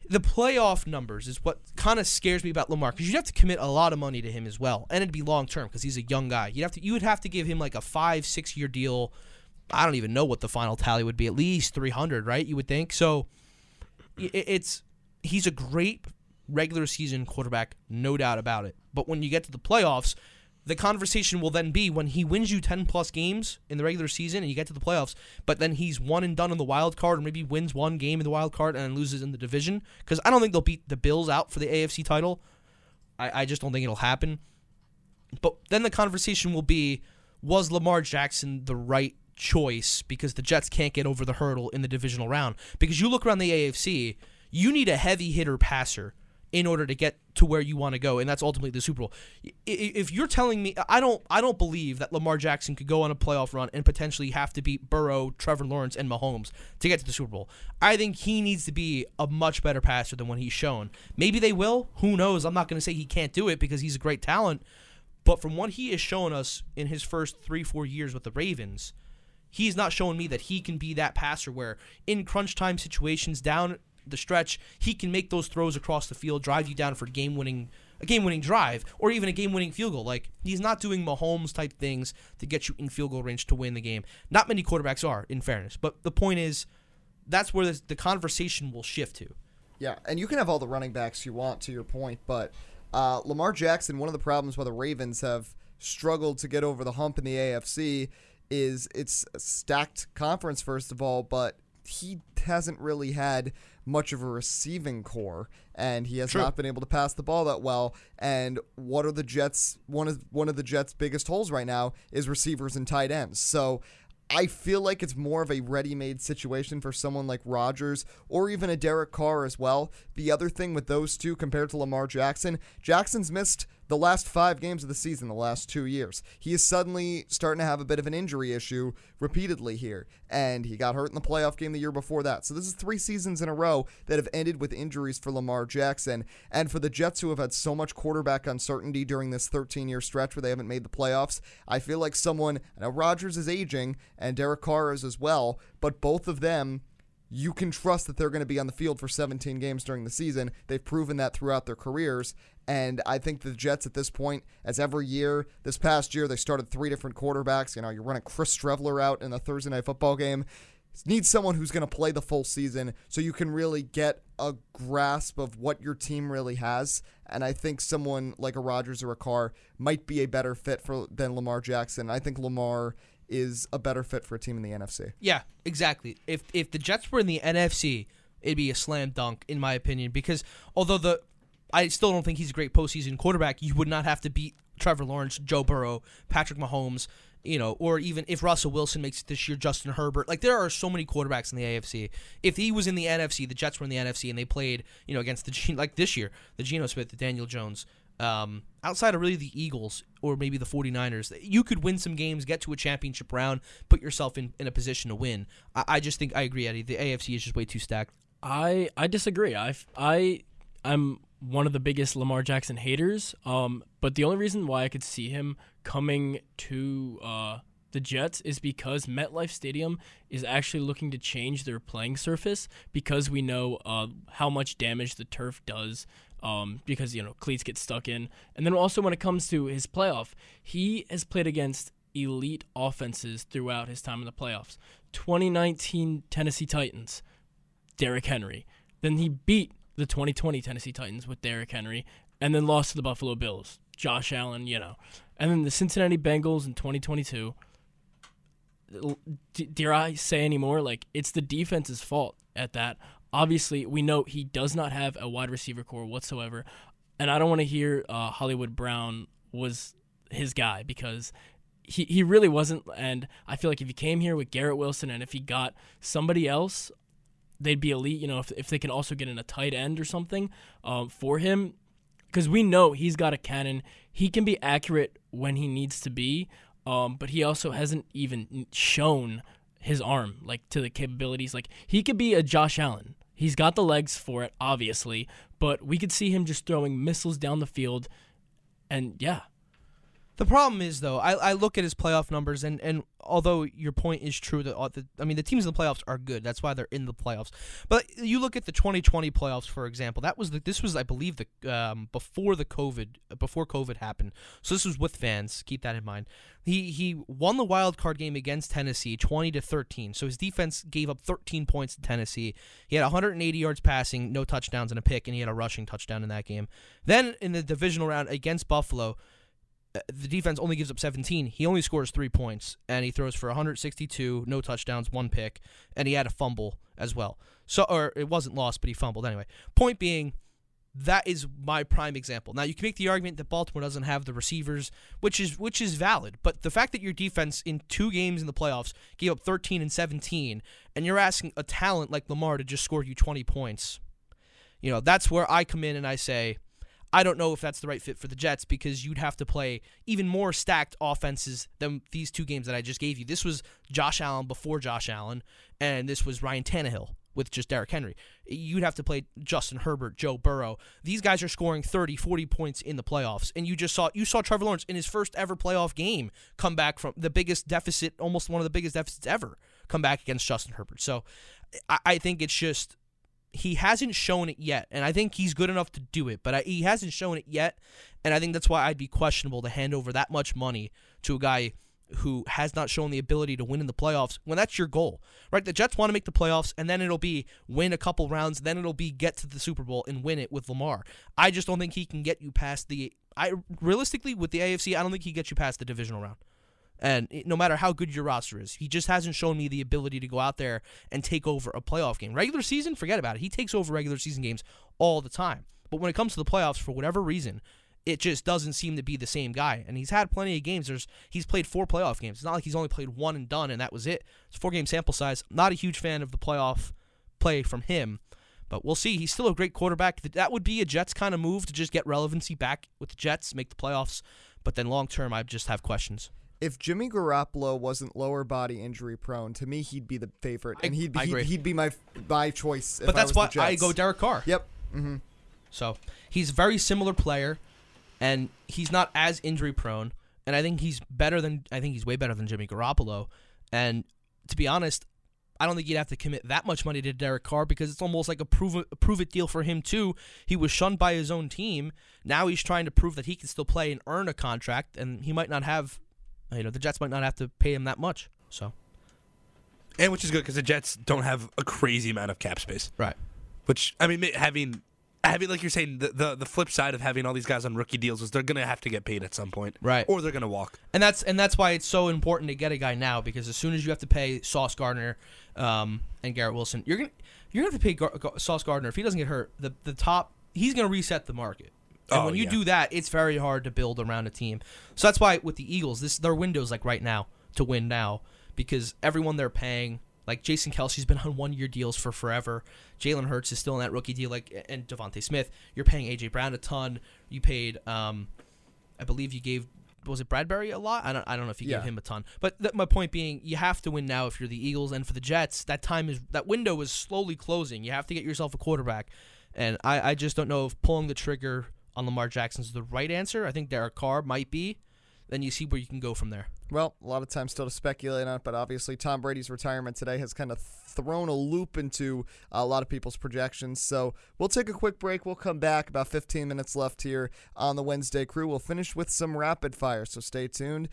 the playoff numbers is what kind of scares me about Lamar because you'd have to commit a lot of money to him as well, and it'd be long term because he's a young guy. You'd have to you would have to give him like a five six year deal. I don't even know what the final tally would be. At least three hundred, right? You would think so. It's he's a great regular season quarterback, no doubt about it. But when you get to the playoffs, the conversation will then be when he wins you 10 plus games in the regular season and you get to the playoffs, but then he's one and done in the wild card or maybe wins one game in the wild card and loses in the division. Because I don't think they'll beat the Bills out for the AFC title. I, I just don't think it'll happen. But then the conversation will be was Lamar Jackson the right choice because the Jets can't get over the hurdle in the divisional round? Because you look around the AFC, you need a heavy hitter passer in order to get to where you want to go, and that's ultimately the Super Bowl. If you're telling me, I don't, I don't believe that Lamar Jackson could go on a playoff run and potentially have to beat Burrow, Trevor Lawrence, and Mahomes to get to the Super Bowl. I think he needs to be a much better passer than what he's shown. Maybe they will. Who knows? I'm not going to say he can't do it because he's a great talent. But from what he has shown us in his first three, four years with the Ravens, he's not showing me that he can be that passer where in crunch time situations down the stretch, he can make those throws across the field, drive you down for game winning a game winning drive, or even a game winning field goal. Like he's not doing Mahomes type things to get you in field goal range to win the game. Not many quarterbacks are, in fairness. But the point is, that's where this, the conversation will shift to. Yeah, and you can have all the running backs you want, to your point, but uh, Lamar Jackson, one of the problems why the Ravens have struggled to get over the hump in the AFC is it's a stacked conference, first of all, but he hasn't really had much of a receiving core and he has True. not been able to pass the ball that well and what are the Jets one of one of the Jets biggest holes right now is receivers and tight ends so I feel like it's more of a ready-made situation for someone like Rodgers or even a Derek Carr as well. The other thing with those two compared to Lamar Jackson, Jackson's missed the last 5 games of the season the last 2 years. He is suddenly starting to have a bit of an injury issue repeatedly here and he got hurt in the playoff game the year before that. So this is 3 seasons in a row that have ended with injuries for Lamar Jackson and for the Jets who have had so much quarterback uncertainty during this 13-year stretch where they haven't made the playoffs. I feel like someone now Rodgers is aging and Derek Carr is as well, but both of them you can trust that they're going to be on the field for 17 games during the season. They've proven that throughout their careers. And I think the Jets at this point, as every year, this past year, they started three different quarterbacks. You know, you're running Chris Streveler out in the Thursday night football game. Need someone who's going to play the full season so you can really get a grasp of what your team really has. And I think someone like a Rodgers or a Carr might be a better fit for than Lamar Jackson. I think Lamar is a better fit for a team in the NFC. Yeah, exactly. If if the Jets were in the NFC, it'd be a slam dunk in my opinion. Because although the I still don't think he's a great postseason quarterback, you would not have to beat Trevor Lawrence, Joe Burrow, Patrick Mahomes, you know, or even if Russell Wilson makes it this year, Justin Herbert. Like there are so many quarterbacks in the AFC. If he was in the NFC, the Jets were in the NFC, and they played, you know, against the like this year, the Geno Smith, the Daniel Jones. Um, outside of really the Eagles or maybe the 49ers, you could win some games, get to a championship round, put yourself in, in a position to win. I, I just think I agree, Eddie. The AFC is just way too stacked. I I disagree. I I I'm one of the biggest Lamar Jackson haters. Um, but the only reason why I could see him coming to uh, the Jets is because MetLife Stadium is actually looking to change their playing surface because we know uh, how much damage the turf does. Um, because you know cleats get stuck in, and then also when it comes to his playoff, he has played against elite offenses throughout his time in the playoffs. 2019 Tennessee Titans, Derrick Henry. Then he beat the 2020 Tennessee Titans with Derrick Henry, and then lost to the Buffalo Bills. Josh Allen, you know, and then the Cincinnati Bengals in 2022. D- dare I say anymore? Like it's the defense's fault at that. Obviously, we know he does not have a wide receiver core whatsoever, and I don't want to hear uh, Hollywood Brown was his guy because he, he really wasn't. And I feel like if he came here with Garrett Wilson and if he got somebody else, they'd be elite. You know, if, if they can also get in a tight end or something um, for him, because we know he's got a cannon. He can be accurate when he needs to be, um, but he also hasn't even shown his arm like to the capabilities. Like he could be a Josh Allen. He's got the legs for it, obviously, but we could see him just throwing missiles down the field, and yeah, The problem is though, I, I look at his playoff numbers, and, and although your point is true that all the, I mean the teams in the playoffs are good, that's why they're in the playoffs. But you look at the 2020 playoffs, for example. That was the this was I believe the um, before the COVID before COVID happened. So this was with fans. Keep that in mind. He he won the wild card game against Tennessee, 20 to 13. So his defense gave up 13 points to Tennessee. He had 180 yards passing, no touchdowns and a pick, and he had a rushing touchdown in that game. Then in the divisional round against Buffalo Uh, the defense only gives up 17. He only scores three points, and he throws for 162, no touchdowns, one pick, and he had a fumble as well. So, or it wasn't lost, but he fumbled anyway. Point being, that is my prime example. Now you can make the argument that Baltimore doesn't have the receivers, which is which is valid. But the fact that your defense in two games in the playoffs gave up 13 and 17, and you're asking a talent like Lamar to just score you 20 points, you know that's where I come in and I say. I don't know if that's the right fit for the Jets because you'd have to play even more stacked offenses than these two games that I just gave you. This was Josh Allen before Josh Allen, and this was Ryan Tannehill with just Derrick Henry. You'd have to play Justin Herbert, Joe Burrow. These guys are scoring 30, 40 points in the playoffs. And you just saw you saw Trevor Lawrence in his first ever playoff game come back from the biggest deficit, almost one of the biggest deficits ever, come back against Justin Herbert. So I, I think it's just he hasn't shown it yet, and I think he's good enough to do it, but I, he hasn't shown it yet, and I think that's why I'd be questionable to hand over that much money to a guy who has not shown the ability to win in the playoffs when that's your goal, right? The Jets want to make the playoffs, and then it'll be win a couple rounds, then it'll be get to the Super Bowl and win it with Lamar. I just don't think he can get you past the. I realistically with the AFC, I don't think he gets you past the divisional round. And no matter how good your roster is, he just hasn't shown me the ability to go out there and take over a playoff game. Regular season, forget about it. He takes over regular season games all the time. But when it comes to the playoffs, for whatever reason, it just doesn't seem to be the same guy. And he's had plenty of games. There's he's played four playoff games. It's not like he's only played one and done, and that was it. It's four game sample size. Not a huge fan of the playoff play from him. But we'll see. He's still a great quarterback. That would be a Jets kind of move to just get relevancy back with the Jets, make the playoffs. But then long term, I just have questions. If Jimmy Garoppolo wasn't lower body injury prone, to me he'd be the favorite, and he'd be I he'd, he'd be my my choice. if But that's why I go Derek Carr. Yep. Mm-hmm. So he's a very similar player, and he's not as injury prone. And I think he's better than I think he's way better than Jimmy Garoppolo. And to be honest, I don't think you'd have to commit that much money to Derek Carr because it's almost like a prove it, a prove it deal for him too. He was shunned by his own team. Now he's trying to prove that he can still play and earn a contract, and he might not have, you know, the Jets might not have to pay him that much. So and which is good because the Jets don't have a crazy amount of cap space. right. Which I mean, having having like you're saying, the, the the flip side of having all these guys on rookie deals is they're gonna have to get paid at some point, Right. Or they're gonna walk. and that's and that's why it's so important to get a guy now because as soon as you have to pay Sauce Gardner um, and Garrett Wilson, you're gonna you're gonna have to pay Gar- Gar- Sauce Gardner if he doesn't get hurt. The the top he's gonna reset the market. And Oh, when you yeah. do that, it's very hard to build around a team. So that's why with the Eagles, this their window's like right now to win now because everyone they're paying, like Jason Kelce's been on one year deals for forever. Jalen Hurts is still in that rookie deal, like and DeVonta Smith. You're paying AJ Brown a ton. You paid, um, I believe you gave was it Bradberry a lot? I don't I don't know if you Yeah. gave him a ton. But th- my point being, you have to win now if you're the Eagles, and for the Jets, that time is that window is slowly closing. You have to get yourself a quarterback, and I I just don't know if pulling the trigger on Lamar Jackson is the right answer. I think Derek Carr might be. Then you see where you can go from there. Well, a lot of time still to speculate on it, but obviously Tom Brady's retirement today has kind of thrown a loop into a lot of people's projections. So we'll take a quick break. We'll come back. About 15 minutes left here on the Wednesday crew. We'll finish with some rapid fire, so stay tuned.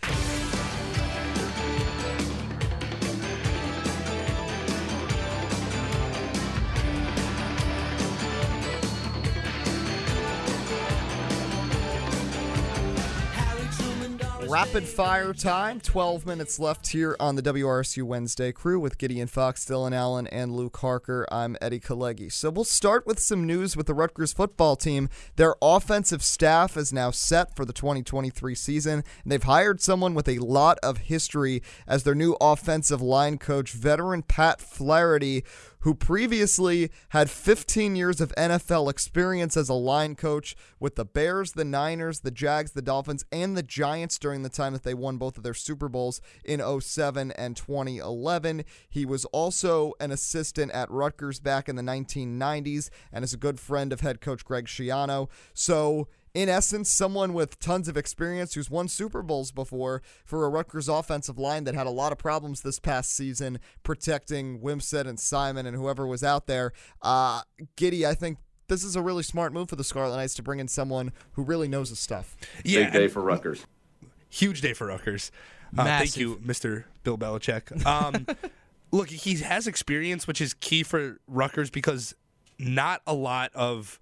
Rapid fire time. 12 minutes left here on the WRSU Wednesday crew with Gideon Fox, Dylan Allen, and Luke Harker. I'm Eddie Kalegi. So we'll start with some news with the Rutgers football team. Their offensive staff is now set for the 2023 season, and they've hired someone with a lot of history as their new offensive line coach, veteran Pat Flaherty, who previously had 15 years of NFL experience as a line coach with the Bears, the Niners, the Jags, the Dolphins, and the Giants during the time that they won both of their Super Bowls in 07 and 2011. He was also an assistant at Rutgers back in the 1990s and is a good friend of head coach Greg Schiano. So, in essence, someone with tons of experience who's won Super Bowls before for a Rutgers offensive line that had a lot of problems this past season protecting Wimsatt and Simon and whoever was out there. Uh, Giddy, I think this is a really smart move for the Scarlet Knights to bring in someone who really knows his stuff. Yeah, Big day for Rutgers. huge day for Rutgers. Uh, thank you, Mr. Bill Belichick. Um, look, he has experience, which is key for Rutgers because not a lot of.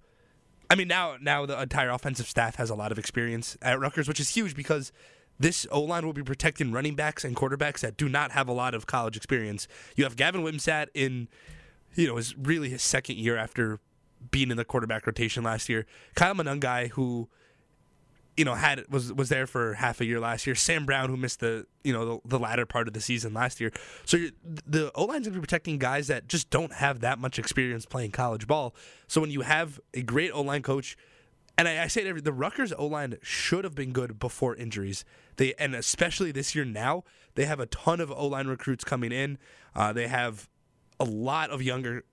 I mean, now now the entire offensive staff has a lot of experience at Rutgers, which is huge because this O line will be protecting running backs and quarterbacks that do not have a lot of college experience. You have Gavin Wimsatt in, you know, is really his second year after being in the quarterback rotation last year. Kyle Monangai, who you know had was was there for half a year last year. Sam Brown, who missed the you know the, the latter part of the season last year. So the O line's gonna be protecting guys that just don't have that much experience playing college ball. So when you have a great O line coach, and I, I say it every the Rutgers O line should have been good before injuries. They and especially this year now they have a ton of O line recruits coming in. Uh, they have a lot of younger.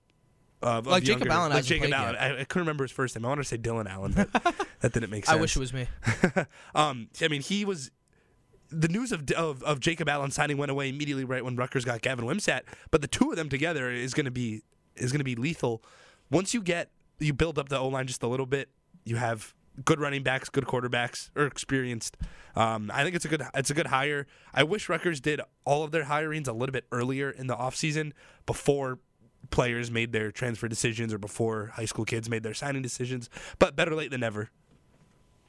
Like Jacob younger- Allen like Jacob Allen. I, I couldn't remember his first name. I wanted to say Dylan Allen, but that didn't make sense. I wish it was me. um, I mean, he was the news of, of of Jacob Allen signing went away immediately right when Rutgers got Gavin Wimsatt, but the two of them together is going to be is going to be lethal. Once you get you build up the O line just a little bit, you have good running backs, good quarterbacks, or experienced. Um, I think it's a good it's a good hire. I wish Rutgers did all of their hirings a little bit earlier in the offseason before players made their transfer decisions or before high school kids made their signing decisions. But better late than never.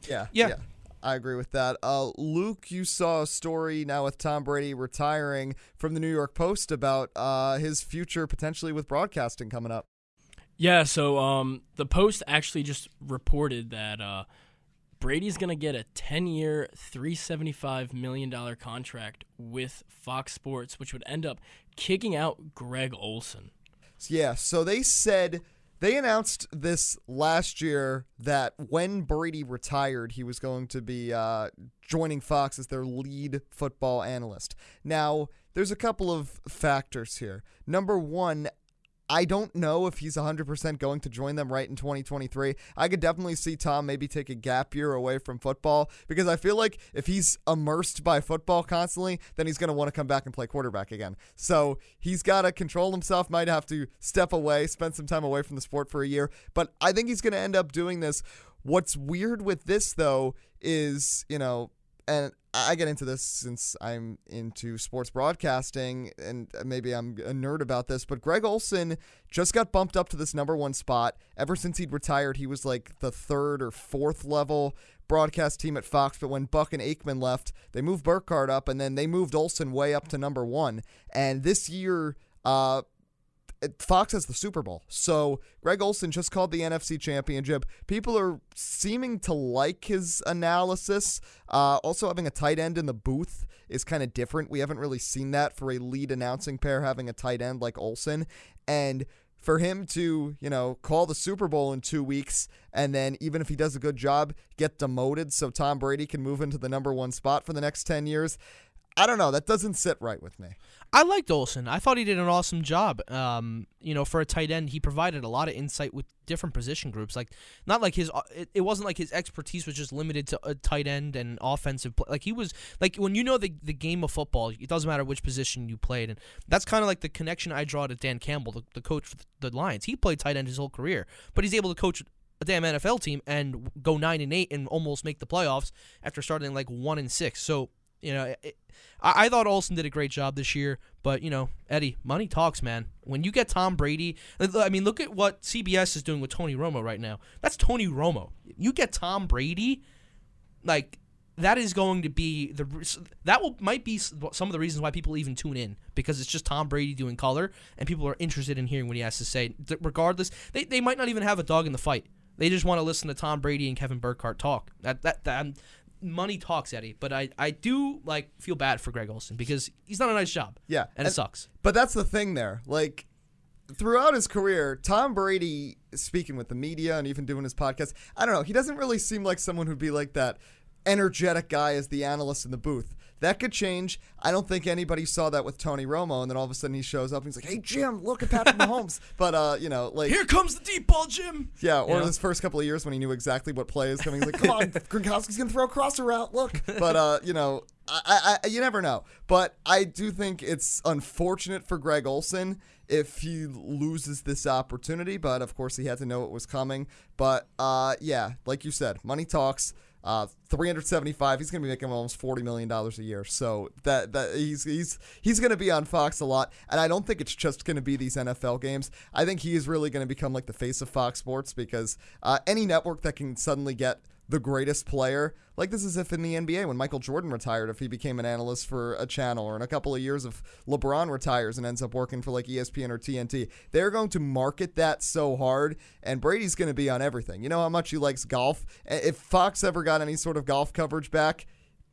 Yeah, Yeah. I agree with that. Uh, Luke, you saw a story now with Tom Brady retiring from the New York Post about uh, his future potentially with broadcasting coming up. Yeah, so um, the Post actually just reported that uh, Brady's going to get a 10-year, $375 million contract with Fox Sports, which would end up kicking out Greg Olsen. Yeah, so they said they announced this last year that when Brady retired, he was going to be uh, joining Fox as their lead football analyst. Now, there's a couple of factors here. Number one, I don't know if he's 100% going to join them right in 2023. I could definitely see Tom maybe take a gap year away from football because I feel like if he's immersed by football constantly, then he's going to want to come back and play quarterback again. So he's got to control himself, might have to step away, spend some time away from the sport for a year. But I think he's going to end up doing this. What's weird with this, though, is, you know, and I get into this since I'm into sports broadcasting, and maybe I'm a nerd about this, but Greg Olsen just got bumped up to this number one spot. Ever since he'd retired, he was like the third or fourth level broadcast team at Fox. But when Buck and Aikman left, they moved Burkhardt up, and then they moved Olsen way up to number one. And this year, uh, Fox has the Super Bowl. So Greg Olsen just called the NFC Championship. People are seeming to like his analysis. Uh, also, having a tight end in the booth is kind of different. We haven't really seen that for a lead announcing pair having a tight end like Olsen. And for him to, you know, call the Super Bowl in two weeks and then even if he does a good job, get demoted so Tom Brady can move into the number one spot for the next 10 years. I don't know. That doesn't sit right with me. I liked Olsen. I thought he did an awesome job. Um, you know, for a tight end, he provided a lot of insight with different position groups. Like, not like his. It, it wasn't like his expertise was just limited to a tight end and offensive. Play. Like he was like when you know the the game of football, it doesn't matter which position you played, and that's kind of like the connection I draw to Dan Campbell, the, the coach for the Lions. He played tight end his whole career, but he's able to coach a damn NFL team and go nine and eight and almost make the playoffs after starting like one and six. So you know, it, I, I thought Olsen did a great job this year, but you know, Eddie, money talks, man. When you get Tom Brady, I mean, look at what CBS is doing with Tony Romo right now. That's Tony Romo. You get Tom Brady, like that is going to be the that will might be some of the reasons why people even tune in because it's just Tom Brady doing color and people are interested in hearing what he has to say. Regardless, they, they might not even have a dog in the fight. They just want to listen to Tom Brady and Kevin Burkhardt talk. That that, that money talks, Eddie. But I, I do like feel bad for Greg Olsen because he's done a nice job. Yeah, and, it sucks. But that's the thing there. Like throughout his career, Tom Brady speaking with the media and even doing his podcast, I don't know, he doesn't really seem like someone who'd be like that energetic guy as the analyst in the booth. That could change. I don't think anybody saw that with Tony Romo, and then all of a sudden he shows up and he's like, "Hey Jim, look at Patrick Mahomes." But uh, you know, like here comes the deep ball, Jim. Yeah, or his first couple of years when he knew exactly what play is coming. He's like, "Come on, Gronkowski's gonna throw a crosser route. Look." But uh, you know, I, I, you never know. But I do think it's unfortunate for Greg Olsen if he loses this opportunity. But of course, he had to know it was coming. But uh, yeah, like you said, money talks. Uh, 375. He's going to be making almost 40 million dollars a year. So that that he's he's he's going to be on Fox a lot. And I don't think it's just going to be these NFL games. I think he is really going to become like the face of Fox Sports because uh, any network that can suddenly get the greatest player. Like this is if in the NBA when Michael Jordan retired, if he became an analyst for a channel, or in a couple of years if LeBron retires and ends up working for like ESPN or TNT, they're going to market that so hard, and Brady's going to be on everything. You know how much he likes golf. If Fox ever got any sort of golf coverage back,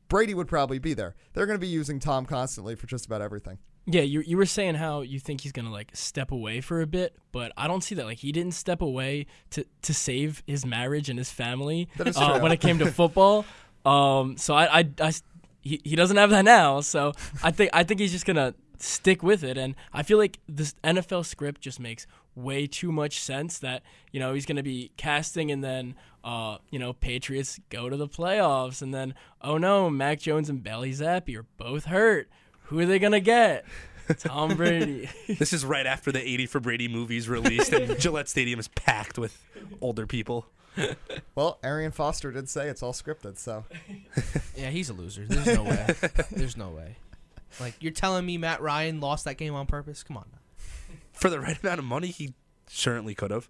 Brady would probably be there. They're going to be using Tom constantly for just about everything. Yeah, you you were saying how you think he's gonna like step away for a bit, but I don't see that. Like he didn't step away to to save his marriage and his family uh, when it came to football. Um, so I, I, I he, he doesn't have that now. So I think I think he's just gonna stick with it. And I feel like this NFL script just makes way too much sense that you know he's going to be casting and then uh, you know Patriots go to the playoffs and then oh no Mac Jones and Bailey Zappe are both hurt who are they gonna get? Tom Brady. this is right after the 80 for Brady movies released, and Gillette Stadium is packed with older people. Well, Arian Foster did say it's all scripted, so Yeah, he's a loser. There's no way. There's no way. Like you're telling me Matt Ryan lost that game on purpose? Come on. Now. For the right amount of money, he certainly could have.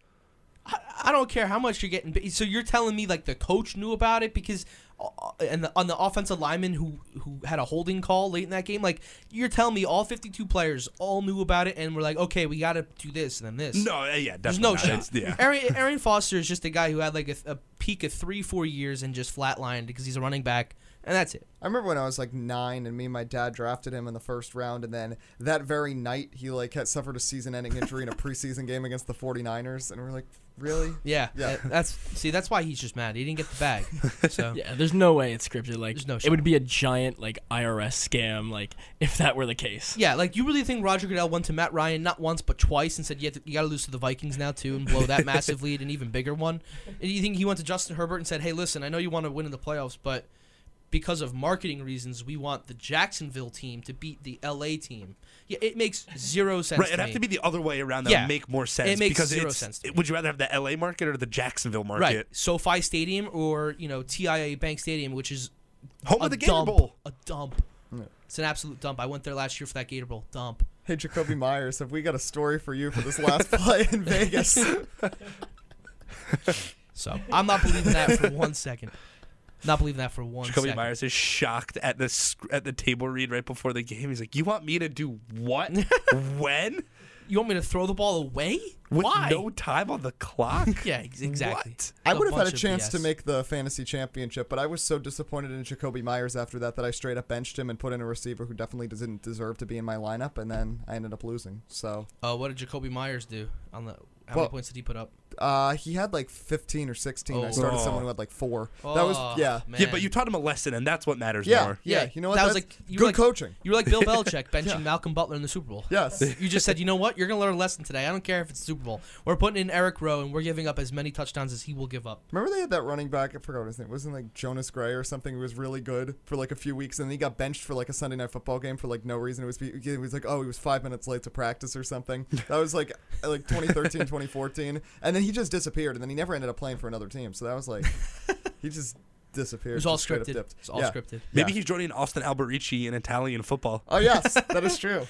I, I don't care how much you're getting. paid. So you're telling me like the coach knew about it because, uh, and the, on the offensive lineman who who had a holding call late in that game, like you're telling me all 52 players all knew about it and were like, okay, we got to do this and then this. No, uh, yeah, There's no not. shot. It's- Yeah. Aaron, Aaron Foster is just a guy who had like a, a peak of three, four years and just flatlined because he's a running back, and that's it. I remember when I was like nine, and me and my dad drafted him in the first round, and then that very night he like had suffered a season-ending injury in a preseason game against the 49ers, and we're like, really? Yeah, Yeah. That's see, that's why he's just mad. He didn't get the bag. So Yeah, there's no way it's scripted. Like, There's no it would be a giant like IRS scam. Like, if that were the case. Yeah, like you really think Roger Goodell went to Matt Ryan not once but twice and said you, to, you got to lose to the Vikings now too and blow that massive lead, an even bigger one. And you think he went to Justin Herbert and said, "Hey, listen, I know you want to win in the playoffs, but because of marketing reasons, we want the Jacksonville team to beat the LA team." Yeah, it makes zero sense. Right, it'd have me. to be the other way around. That Yeah. would make more sense. It makes because zero it's- sense to me. Would you rather have the LA market or the Jacksonville market? right. SoFi Stadium or you know TIAA Bank Stadium, which is Home a of the Gator dump, Bowl. a dump. Yeah. It's an absolute dump. I went there last year for that Gator Bowl. Dump. Hey, Jacoby Myers, have we got a story for you for this last play in Vegas? So I'm not believing that for one second. Not believing that for one Jacoby second. Myers is shocked at the at the table read right before the game. He's like, "You want me to do what? when? You want me to throw the ball away? With Why? no time on the clock? Yeah, exactly. What? I A would have had a bunch of chance to make the fantasy championship, but I was so disappointed in Jakobi Meyers after that that I straight up benched him and put in a receiver who definitely didn't deserve to be in my lineup, and then I ended up losing. So Uh, what did Jakobi Meyers do on the? How Well- many points did he put up? uh, he had like 15 or 16. I Oh. started Oh. someone who had like four. that was Oh, yeah, man. Yeah, but you taught him a lesson, and that's what matters yeah, more. yeah. Yeah, You know what? that was like- you were good like- coaching. You were like Bill Belichick benching Yeah. Malcolm Butler in the Super Bowl. Yes. You just said, you know what? You're gonna learn a lesson today. I don't care if it's Super Bowl. We're putting in Eric Rowe, and we're giving up as many touchdowns as he will give up. Remember they had that running back? I forgot his name. Wasn't like Jonas Gray or something? Who was really good for like a few weeks, and then he got benched for like a Sunday night football game for like no reason. It was be- he was like, oh, he was five minutes late to practice or something. That was like like 2013, 2014, and then he just disappeared, and then he never ended up playing for another team. So that was like he just disappeared. It was all just straight up scripted. dipped. It's all Yeah. scripted. Maybe Yeah. he's joining Austin Alberici in Italian football. Oh yes, that is true.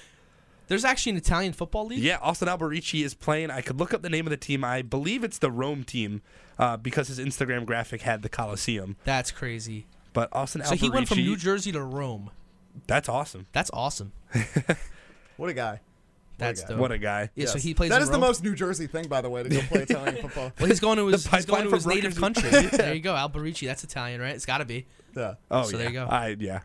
There's actually an Italian football league. Yeah, Austin Alberici is playing. I could look up the name of the team. I believe it's the Rome team uh, because his Instagram graphic had the Colosseum. That's crazy. But Austin So he went from New Jersey to Rome. That's awesome. That's awesome. What a guy. That's guy. dope. What a guy. Yeah, so Yes. he plays. That in is the Rome? most New Jersey thing, by the way, to go play Italian football. Well, he's going to his, he's going to his from native country. There you go, Alberici. That's Italian, right? It's got to be. Yeah. Oh, So yeah. there you go. I, yeah.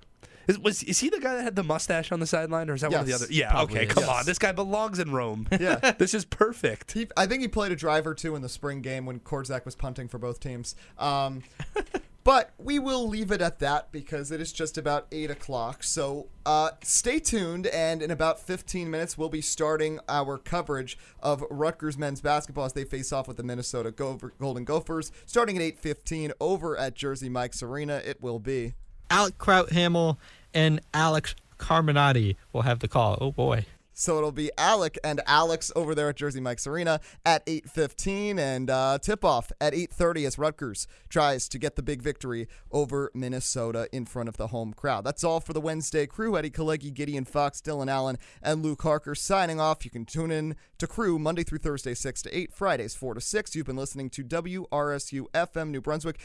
Is, was, is he the guy that had the mustache on the sideline, or is that one of the Yes, other? Yeah, probably okay, is. come Yes. on. This guy belongs in Rome. Yeah. this is perfect. He, I think he played a drive or two in the spring game when Korsak was punting for both teams. Um, but we will leave it at that because it is just about 8 o'clock. So uh, stay tuned, and in about 15 minutes, we'll be starting our coverage of Rutgers men's basketball as they face off with the Minnesota Golden Gophers. Starting at 8.15 over at Jersey Mike's Arena, it will be. Alec Krauthamel and Alex Carminati will have the call. Oh boy. So it'll be Alec and Alex over there at Jersey Mike's Arena at 8:15 and uh, tip-off at 8:30 as Rutgers tries to get the big victory over Minnesota in front of the home crowd. That's all for the Wednesday crew. Eddie Kalegi, Gideon Fox, Dylan Allen, and Luke Harker signing off. You can tune in to Crew Monday through Thursday 6 to 8, Fridays 4 to 6. You've been listening to WRSU FM New Brunswick.